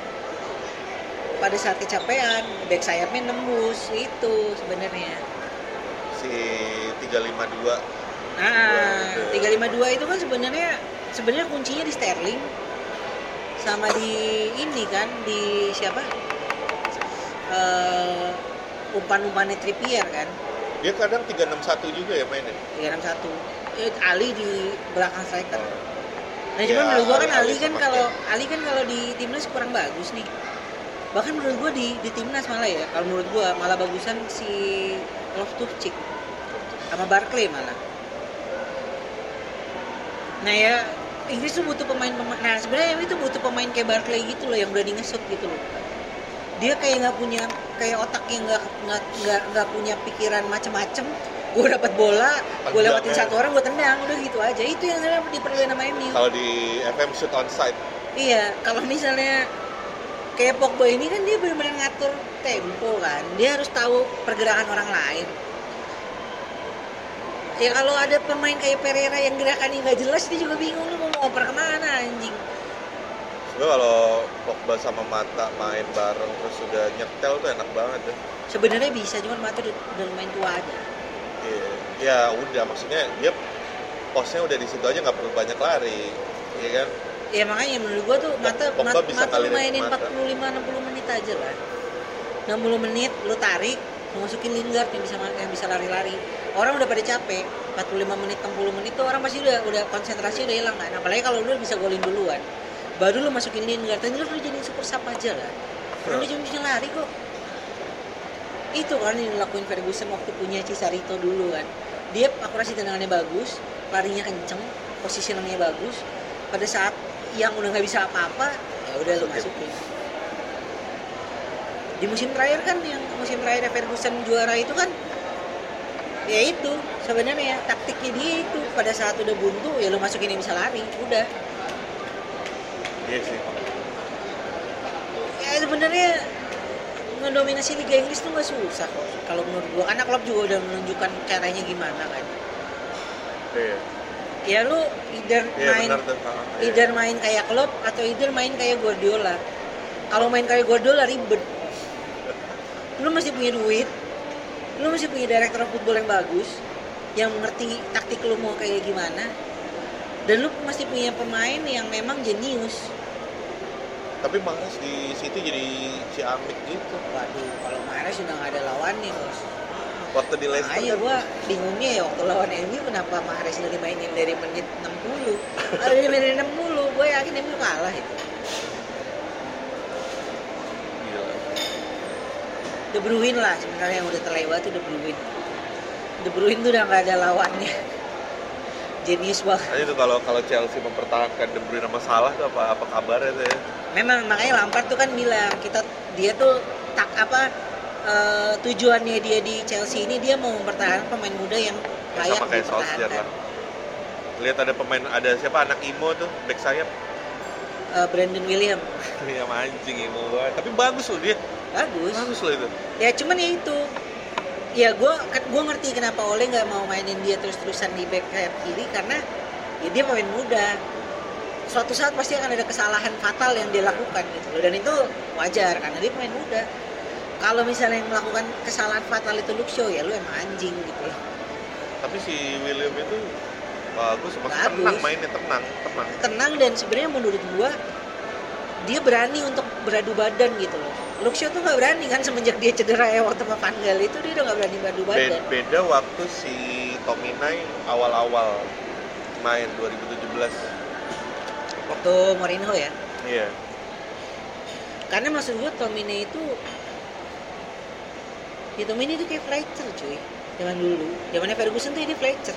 pada saat kecapean back sayapnya nembus itu sebenarnya. si 352 Nah, Waduh. 352 itu kan sebenarnya sebenarnya kuncinya di Sterling sama di ini kan di siapa? Eh umpan-umpannya Trippier kan. dia kadang 361 juga ya mainnya 361. Eh, Ali di belakang striker. Nah, Ya, cuman menurut gua kan Ali- kan kalau Ali kan kalau di timnas kurang bagus nih. Bahkan menurut gua di di timnas malah ya, kalau menurut gua malah bagusan si Loftus-Cheek sama Barkley malah. Nah ya Inggris tuh butuh pemain-pemain. Nah sebenarnya itu butuh pemain kayak Barkley gitu loh yang berani ngesut gitu loh. Dia kayak nggak punya kayak otak yang nggak nggak nggak punya pikiran macem-macem. Gue dapat bola, gue lewatin ya. satu orang, gue tendang, udah gitu aja. Itu yang sebenarnya diperlukan sama MU. kalau di FM shoot on site Iya, kalau misalnya kayak Pogba ini kan dia benar-benar ngatur tempo kan. Dia harus tahu pergerakan orang lain. Ya kalau ada pemain kayak Pereira yang gerakannya nggak jelas, dia juga bingung lu mau ngoper ke mana anjing. gue kalau Pogba sama Mata main bareng terus udah nyetel tuh enak banget deh Sebenarnya bisa, cuma mata udah, udah lumayan tua aja. Iya, ya udah maksudnya dia posnya udah di situ aja nggak perlu banyak lari, iya kan? Ya makanya menurut gua tuh mata Pogba mata, bisa mata lu mainin Mata. 45 60 menit aja lah. 60 menit lu tarik, lu masukin Lingard yang bisa yang bisa lari-lari. Orang udah pada capek, 45 menit 60 menit tuh orang pasti udah udah konsentrasi udah hilang kan. Apalagi kalau lu bisa golin duluan. Baru lu masukin Lingard, dan lu jadi super sub aja lah. Orang dia cuma bisa lari kok. Itu kan yang dilakuin Ferguson waktu punya Cisarito dulu kan. Dia akurasi tendangannya bagus, larinya kenceng, positioningnya bagus. Pada saat yang udah nggak bisa apa-apa, ya udah lu Masukin. Di musim terakhir kan yang musim terakhir Ferguson juara itu kan ya itu sebenarnya taktiknya dia itu pada saat udah buntu ya lu masukin yang bisa lari udah iya sih ya sebenarnya mendominasi Liga Inggris tuh nggak susah kok kalau menurut gua. Karena klub juga udah menunjukkan caranya gimana kan. Iya ya lu either iya main benar iya. either main kayak klub atau either main kayak Guardiola. Kalau main kayak Guardiola ribet. Lu mesti punya duit. Lu mesti punya direktur football yang bagus yang mengerti taktik lu mau kayak gimana. Dan lu mesti punya pemain yang memang jenius tapi Mahrez di City jadi ciamik gitu. Waduh kalau Mahrez sudah nggak ada lawannya bos. Waktu di Leicester Makanya kan. gua bingungnya ya waktu lawan MU kenapa Mahrez nggak dimainin dari menit 60 Kalau dari menit 60 gue yakin MU kalah itu. Gila. De Bruyne lah sebenarnya yang udah terlewat tuh De Bruyne. De Bruyne tuh udah nggak ada lawannya jenius banget. Nah, itu kalau kalau Chelsea mempertahankan De Bruyne sama Salah tuh apa apa kabarnya tuh ya? Memang makanya Lampard tuh kan bilang kita dia tuh tak apa eh, tujuannya dia di Chelsea ini dia mau mempertahankan pemain muda yang Ya, layak sama kayak Solskjaer kan lihat ada pemain ada siapa anak Imo tuh back sayap? Eh, Brandon William. Iya anjing Imo banget. Tapi bagus loh dia. Bagus. Bagus loh itu. Ya cuman ya itu ya gue gue ngerti kenapa Ole nggak mau mainin dia terus terusan di back sayap kiri karena ya dia pemain muda. Suatu saat pasti akan ada kesalahan fatal yang dia lakukan gitu loh dan itu wajar karena dia pemain muda. Kalau misalnya yang melakukan kesalahan fatal itu Luke Shaw ya lu emang anjing gitu loh. Tapi si William itu bagus masih Bagus. tenang mainnya tenang tenang. Tenang dan sebenarnya menurut gua dia berani untuk beradu badan gitu loh Shaw tuh nggak berani kan semenjak dia cedera ya waktu sama Van Gaal itu dia udah nggak berani beradu Be- badan beda waktu si Tominay awal-awal main 2017 waktu Mourinho ya? Iya. Karena maksud gue Tomine itu ya Tomine itu kayak Fletcher cuy. Zaman dulu. Zamannya Ferguson tuh ini Fletcher.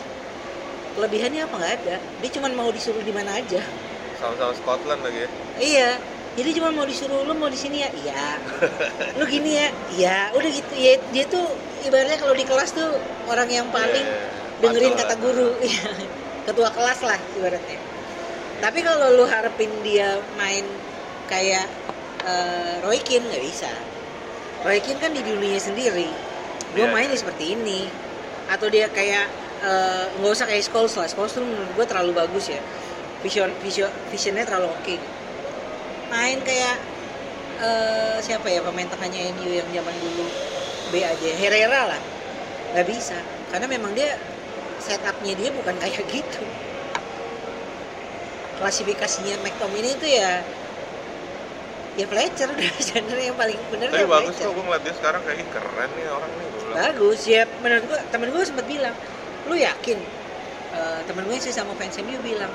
Kelebihannya apa? Nggak ada. Dia cuma mau disuruh di mana aja. Sama-sama Scotland lagi ya? Iya jadi cuma mau disuruh lu mau di sini ya? Iya. Lu gini ya? Iya. Udah gitu ya dia tuh ibaratnya kalau di kelas tuh orang yang paling Iya, dengerin kata guru. Iya, ketua kelas lah ibaratnya. Tapi kalau lu harapin dia main kayak eh, Roy Keane nggak bisa. Roy Keane kan di dunia sendiri. Gue Iya. mainnya seperti ini. Atau dia kayak eh, nggak usah kayak Scholes lah. Scholes tuh menurut gue terlalu bagus ya. Vision vision visionnya terlalu oke main kayak eh, siapa ya pemain tengahnya MU yang zaman dulu? B aja Herrera lah. Nggak bisa. Karena memang dia setupnya dia bukan kayak gitu. Klasifikasinya McTominay itu ya ya Fletcher udah sebenarnya yang paling bener tapi ya bagus Fletcher. kok gue ngeliat dia sekarang kayak "Ih, keren nih orang nih gue bagus ya menurut gua temen gua sempat bilang lu yakin? Eh, temen gue sih sama fans MU bilang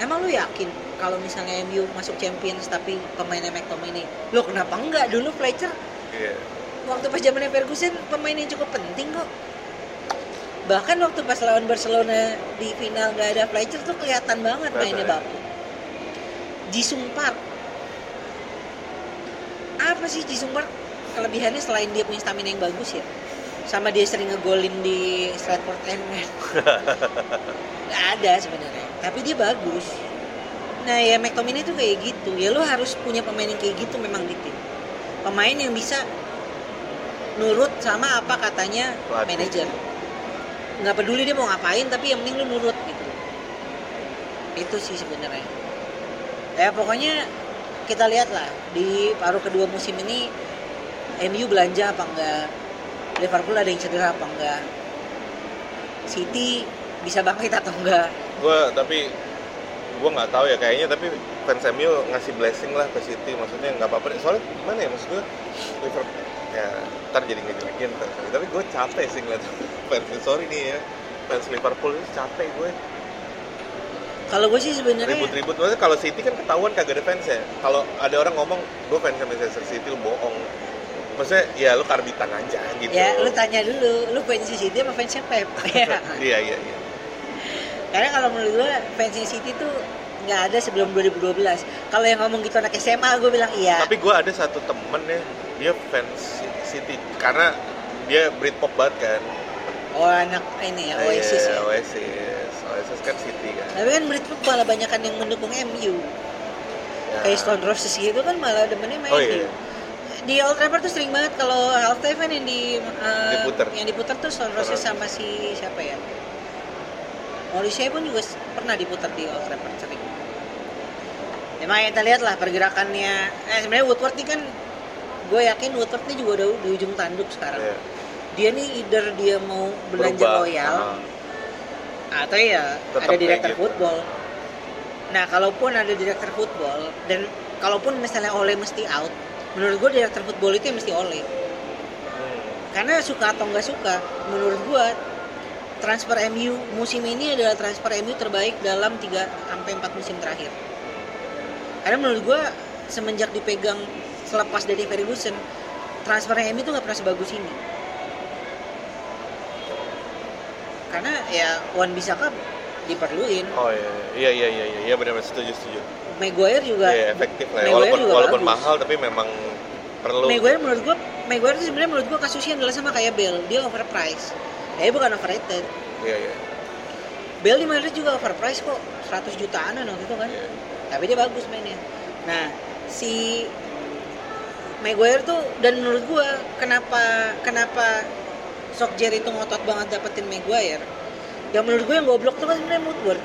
emang lu yakin kalau misalnya MU masuk Champions tapi pemainnya McTominay lu kenapa enggak? Dulu Fletcher iya. waktu pas zamannya Ferguson pemain yang cukup penting kok. Bahkan waktu pas lawan Barcelona di final nggak ada Fletcher tuh kelihatan banget Kelihatan mainnya ya. bapu Jisung Park. Apa sih Jisung Park? Kelebihannya selain dia punya stamina yang bagus ya? Sama dia sering ngegolin di Stratford End kan? Nggak ada sebenarnya. Tapi dia bagus nah ya McTominay tuh kayak gitu. Ya lo harus punya pemain yang kayak gitu memang di tim pemain yang bisa nurut sama apa katanya Pelatih. manajer. Nggak peduli dia mau ngapain tapi yang penting lu nurut gitu. Itu sih sebenarnya. Ya pokoknya kita lihat lah di paruh kedua musim ini MU belanja apa enggak? Liverpool ada yang cedera apa enggak? City bisa bangkit atau enggak? Gue tapi gue nggak tahu ya kayaknya tapi fans MU ngasih blessing lah ke City. Maksudnya nggak apa-apa soalnya gimana ya maksud gue Liverpool ya ntar jadi ngejelekin fans tapi gue capek sih ngeliat fans sorry nih ya fans Liverpool itu capek gue. Kalau gue sih sebenarnya ribut-ribut. Maksudnya kalau City kan ketahuan kagak ada fans ya. Kalau ada orang ngomong gue fans Manchester City lu bohong. Maksudnya ya lu karbitan aja gitu. Ya lu tanya dulu lu fans City apa fansnya Pep? Ya. iya iya iya karena kalau menurut gue fansnya City tuh nggak ada sebelum 2012 kalau yang ngomong gitu anak SMA gue bilang iya tapi gue ada satu temen ya dia fans City karena dia Britpop banget kan Oh anak ini ya Oasis Iya, ya. Oasis Oasis kan City kan Tapi kan Britpop malah banyakan yang mendukung MU. Ya. Kayak Stone Roses gitu kan malah demennya main Oh, MU. iya. Di Old Trafford tuh sering banget kalau half time kan yang di uh, Diputer. yang diputar tuh Stone Roses sama si siapa ya? Morrissey pun juga pernah diputar di Old Trafford sering. Ya makanya kita lihat lah pergerakannya. Eh sebenarnya Woodward ini kan gue yakin Woodward ini juga udah di ujung tanduk sekarang. Iya. Dia nih either dia mau belanja Berubah. loyal Ah. atau ya Tetap ada direktur gitu. football. Nah, kalaupun ada direktur football dan kalaupun misalnya Ole mesti out, menurut gue direktur football itu yang mesti Ole. Hmm. Karena suka atau nggak suka, menurut gue transfer MU musim ini adalah transfer MU terbaik dalam 3 sampai 4 musim terakhir. Karena menurut gue semenjak dipegang selepas dari Ferguson, transfer MU itu nggak pernah sebagus ini. Karena ya Wan Bisaka diperluin, Oh iya, iya iya iya iya, iya benar-benar setuju setuju. Maguire juga Iya efektif lah. ya. Maguire Walaupun juga walaupun bagus. mahal tapi memang perlu. Maguire menurut gua Maguire itu sebenarnya menurut gua kasusnya adalah sama kayak Bale dia overpriced eh bukan overrated. Iya iya. Bale di Madrid juga overpriced kok. 100 jutaan waktu itu kan. Iya. tapi dia bagus mainnya. Nah si Maguire tuh dan menurut gua kenapa kenapa Sokjer itu ngotot banget dapetin Maguire? Yang menurut gue yang goblok tuh kan sebenarnya Woodward.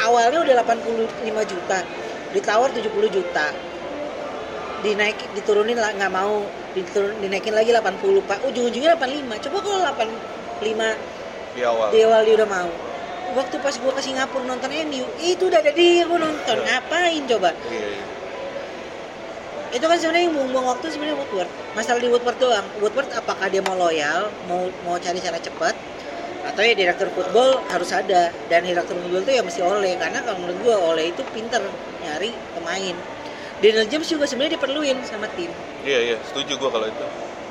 Awalnya udah 85 juta ditawar 70 juta. Dinaik diturunin lah nggak mau. Diturun, dinaikin lagi 80 pak. Ujung-ujungnya 85 coba kalau 85 Di awal. di awal dia udah mau. Waktu pas gua ke Singapura nonton MU itu udah ada dia gua nonton. Iya. ngapain coba? Iya, iya. itu kan sebenarnya yang buang-buang waktu sebenarnya Woodward. Masalah di Woodward doang. Woodward apakah dia mau loyal mau mau cari cara cepat? Atau ya direktur football harus ada. Dan direktur football itu ya mesti Ole. Karena kalau menurut gua Ole itu pinter nyari pemain. Daniel James juga sebenarnya diperluin sama tim. Iya iya, setuju gua kalau itu.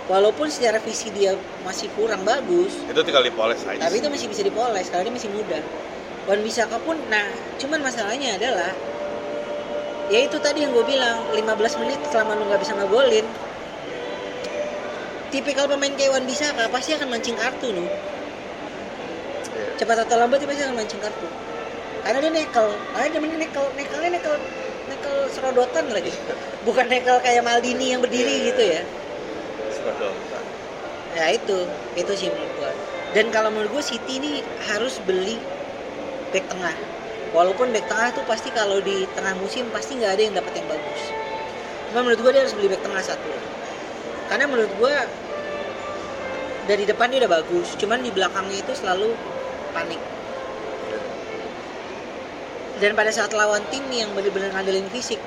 Walaupun secara visi dia masih kurang bagus Itu tinggal dipoles aja. tapi itu masih bisa dipoles karena dia masih muda. Wan Bisaka pun nah cuman masalahnya adalah ya itu tadi yang gue bilang 15 menit selama lu nggak bisa ngegolin tipikal pemain kayak Wan Bisaka pasti akan mancing kartu nu. Iya. cepat atau lambat dia pasti akan mancing kartu. Karena dia nekel karena dia nekel nekelnya nekel nekel serodotan lagi. Bukan nekel kayak Maldini yang berdiri gitu ya Ya itu. Itu sih menurut gua. Dan kalau menurut gua City ini harus beli back tengah. Walaupun back tengah tuh pasti kalau di tengah musim pasti nggak ada yang dapat yang bagus. Cuma menurut gua dia harus beli back tengah satu. Karena menurut gua dari depan dia udah bagus. Cuman di belakangnya itu selalu panik. Dan pada saat lawan tim yang bener-bener ngandelin fisik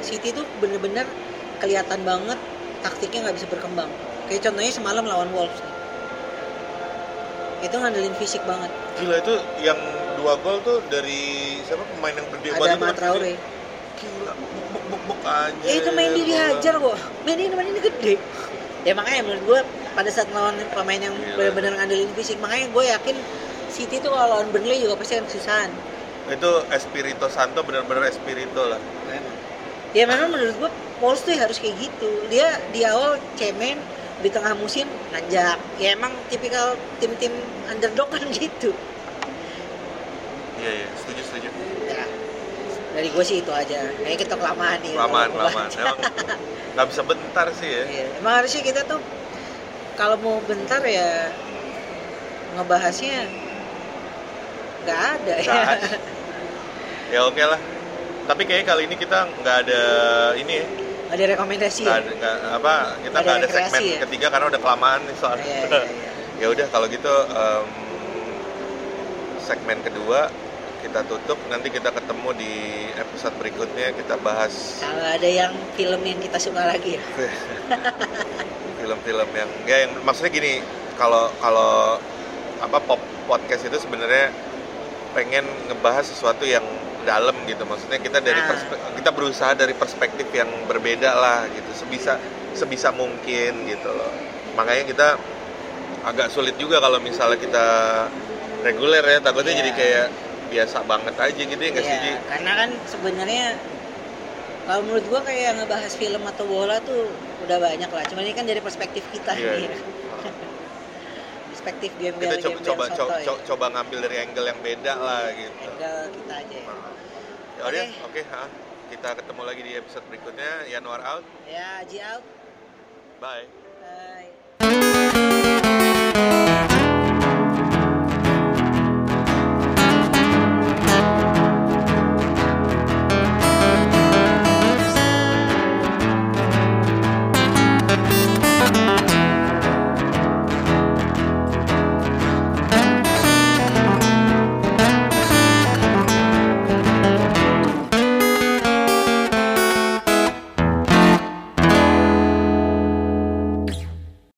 City tuh bener-bener kelihatan banget taktiknya nggak bisa berkembang kayak contohnya semalam lawan Wolves nih. itu ngandelin fisik banget Gila itu yang dua gol tuh dari siapa pemain yang gede ada banget itu? Traore Gila, buk buk buk buk aja. ya itu main dia dihajar kok main ini main ini gede ya makanya menurut gue pada saat lawan pemain yang Gila. bener-bener ngandelin fisik makanya gue yakin City tuh kalau lawan Burnley juga pasti akan kesusahan Itu Espirito Santo benar-benar Espirito lah. Ya memang menurut gue Wolves tuh harus kayak gitu dia di awal cemen di tengah musim nanjak ya emang tipikal tim-tim underdog kan gitu Iya iya, setuju setuju. ya dari gue sih itu aja kayaknya kita kelamaan nih Lamaan Kalau lamaan. baca. Emang nggak bisa bentar sih ya. Iya, emang harusnya kita tuh kalau mau bentar ya ngebahasnya nggak ada ya Nggak ada. Ya oke lah. Tapi kayaknya kali ini kita nggak ada ini ya. nggak ada rekomendasi Nggak ya ada, nggak- apa kita Nggak ada ada segmen ya? ketiga karena udah kelamaan nih soalnya. Iya, iya, iya. ya udah kalau gitu em, segmen kedua kita tutup nanti kita ketemu di episode berikutnya kita bahas kalau ada yang film yang kita suka lagi ya film-film yang ya yang maksudnya gini kalau kalau apa pop podcast itu sebenarnya pengen ngebahas sesuatu yang dalam gitu maksudnya kita dari Ah. perspe- kita berusaha dari perspektif yang berbeda lah gitu sebisa sebisa mungkin gitu loh makanya kita agak sulit juga kalau misalnya kita reguler ya takutnya Iya. jadi kayak biasa banget aja gitu ya nggak sih Ji? Iya, karena kan sebenarnya kalau menurut gua kayak ngebahas film atau bola tuh udah banyak lah cuman ini kan dari perspektif kita Iya. nih perspektif gembel kita coba coba coba, ya. coba ngambil dari angle yang beda lah gitu Angle kita aja ya. Nah, Oke, okay. oke. Okay. Kita ketemu lagi di episode berikutnya. Januar out. Ya, Ji out. Bye. Bye.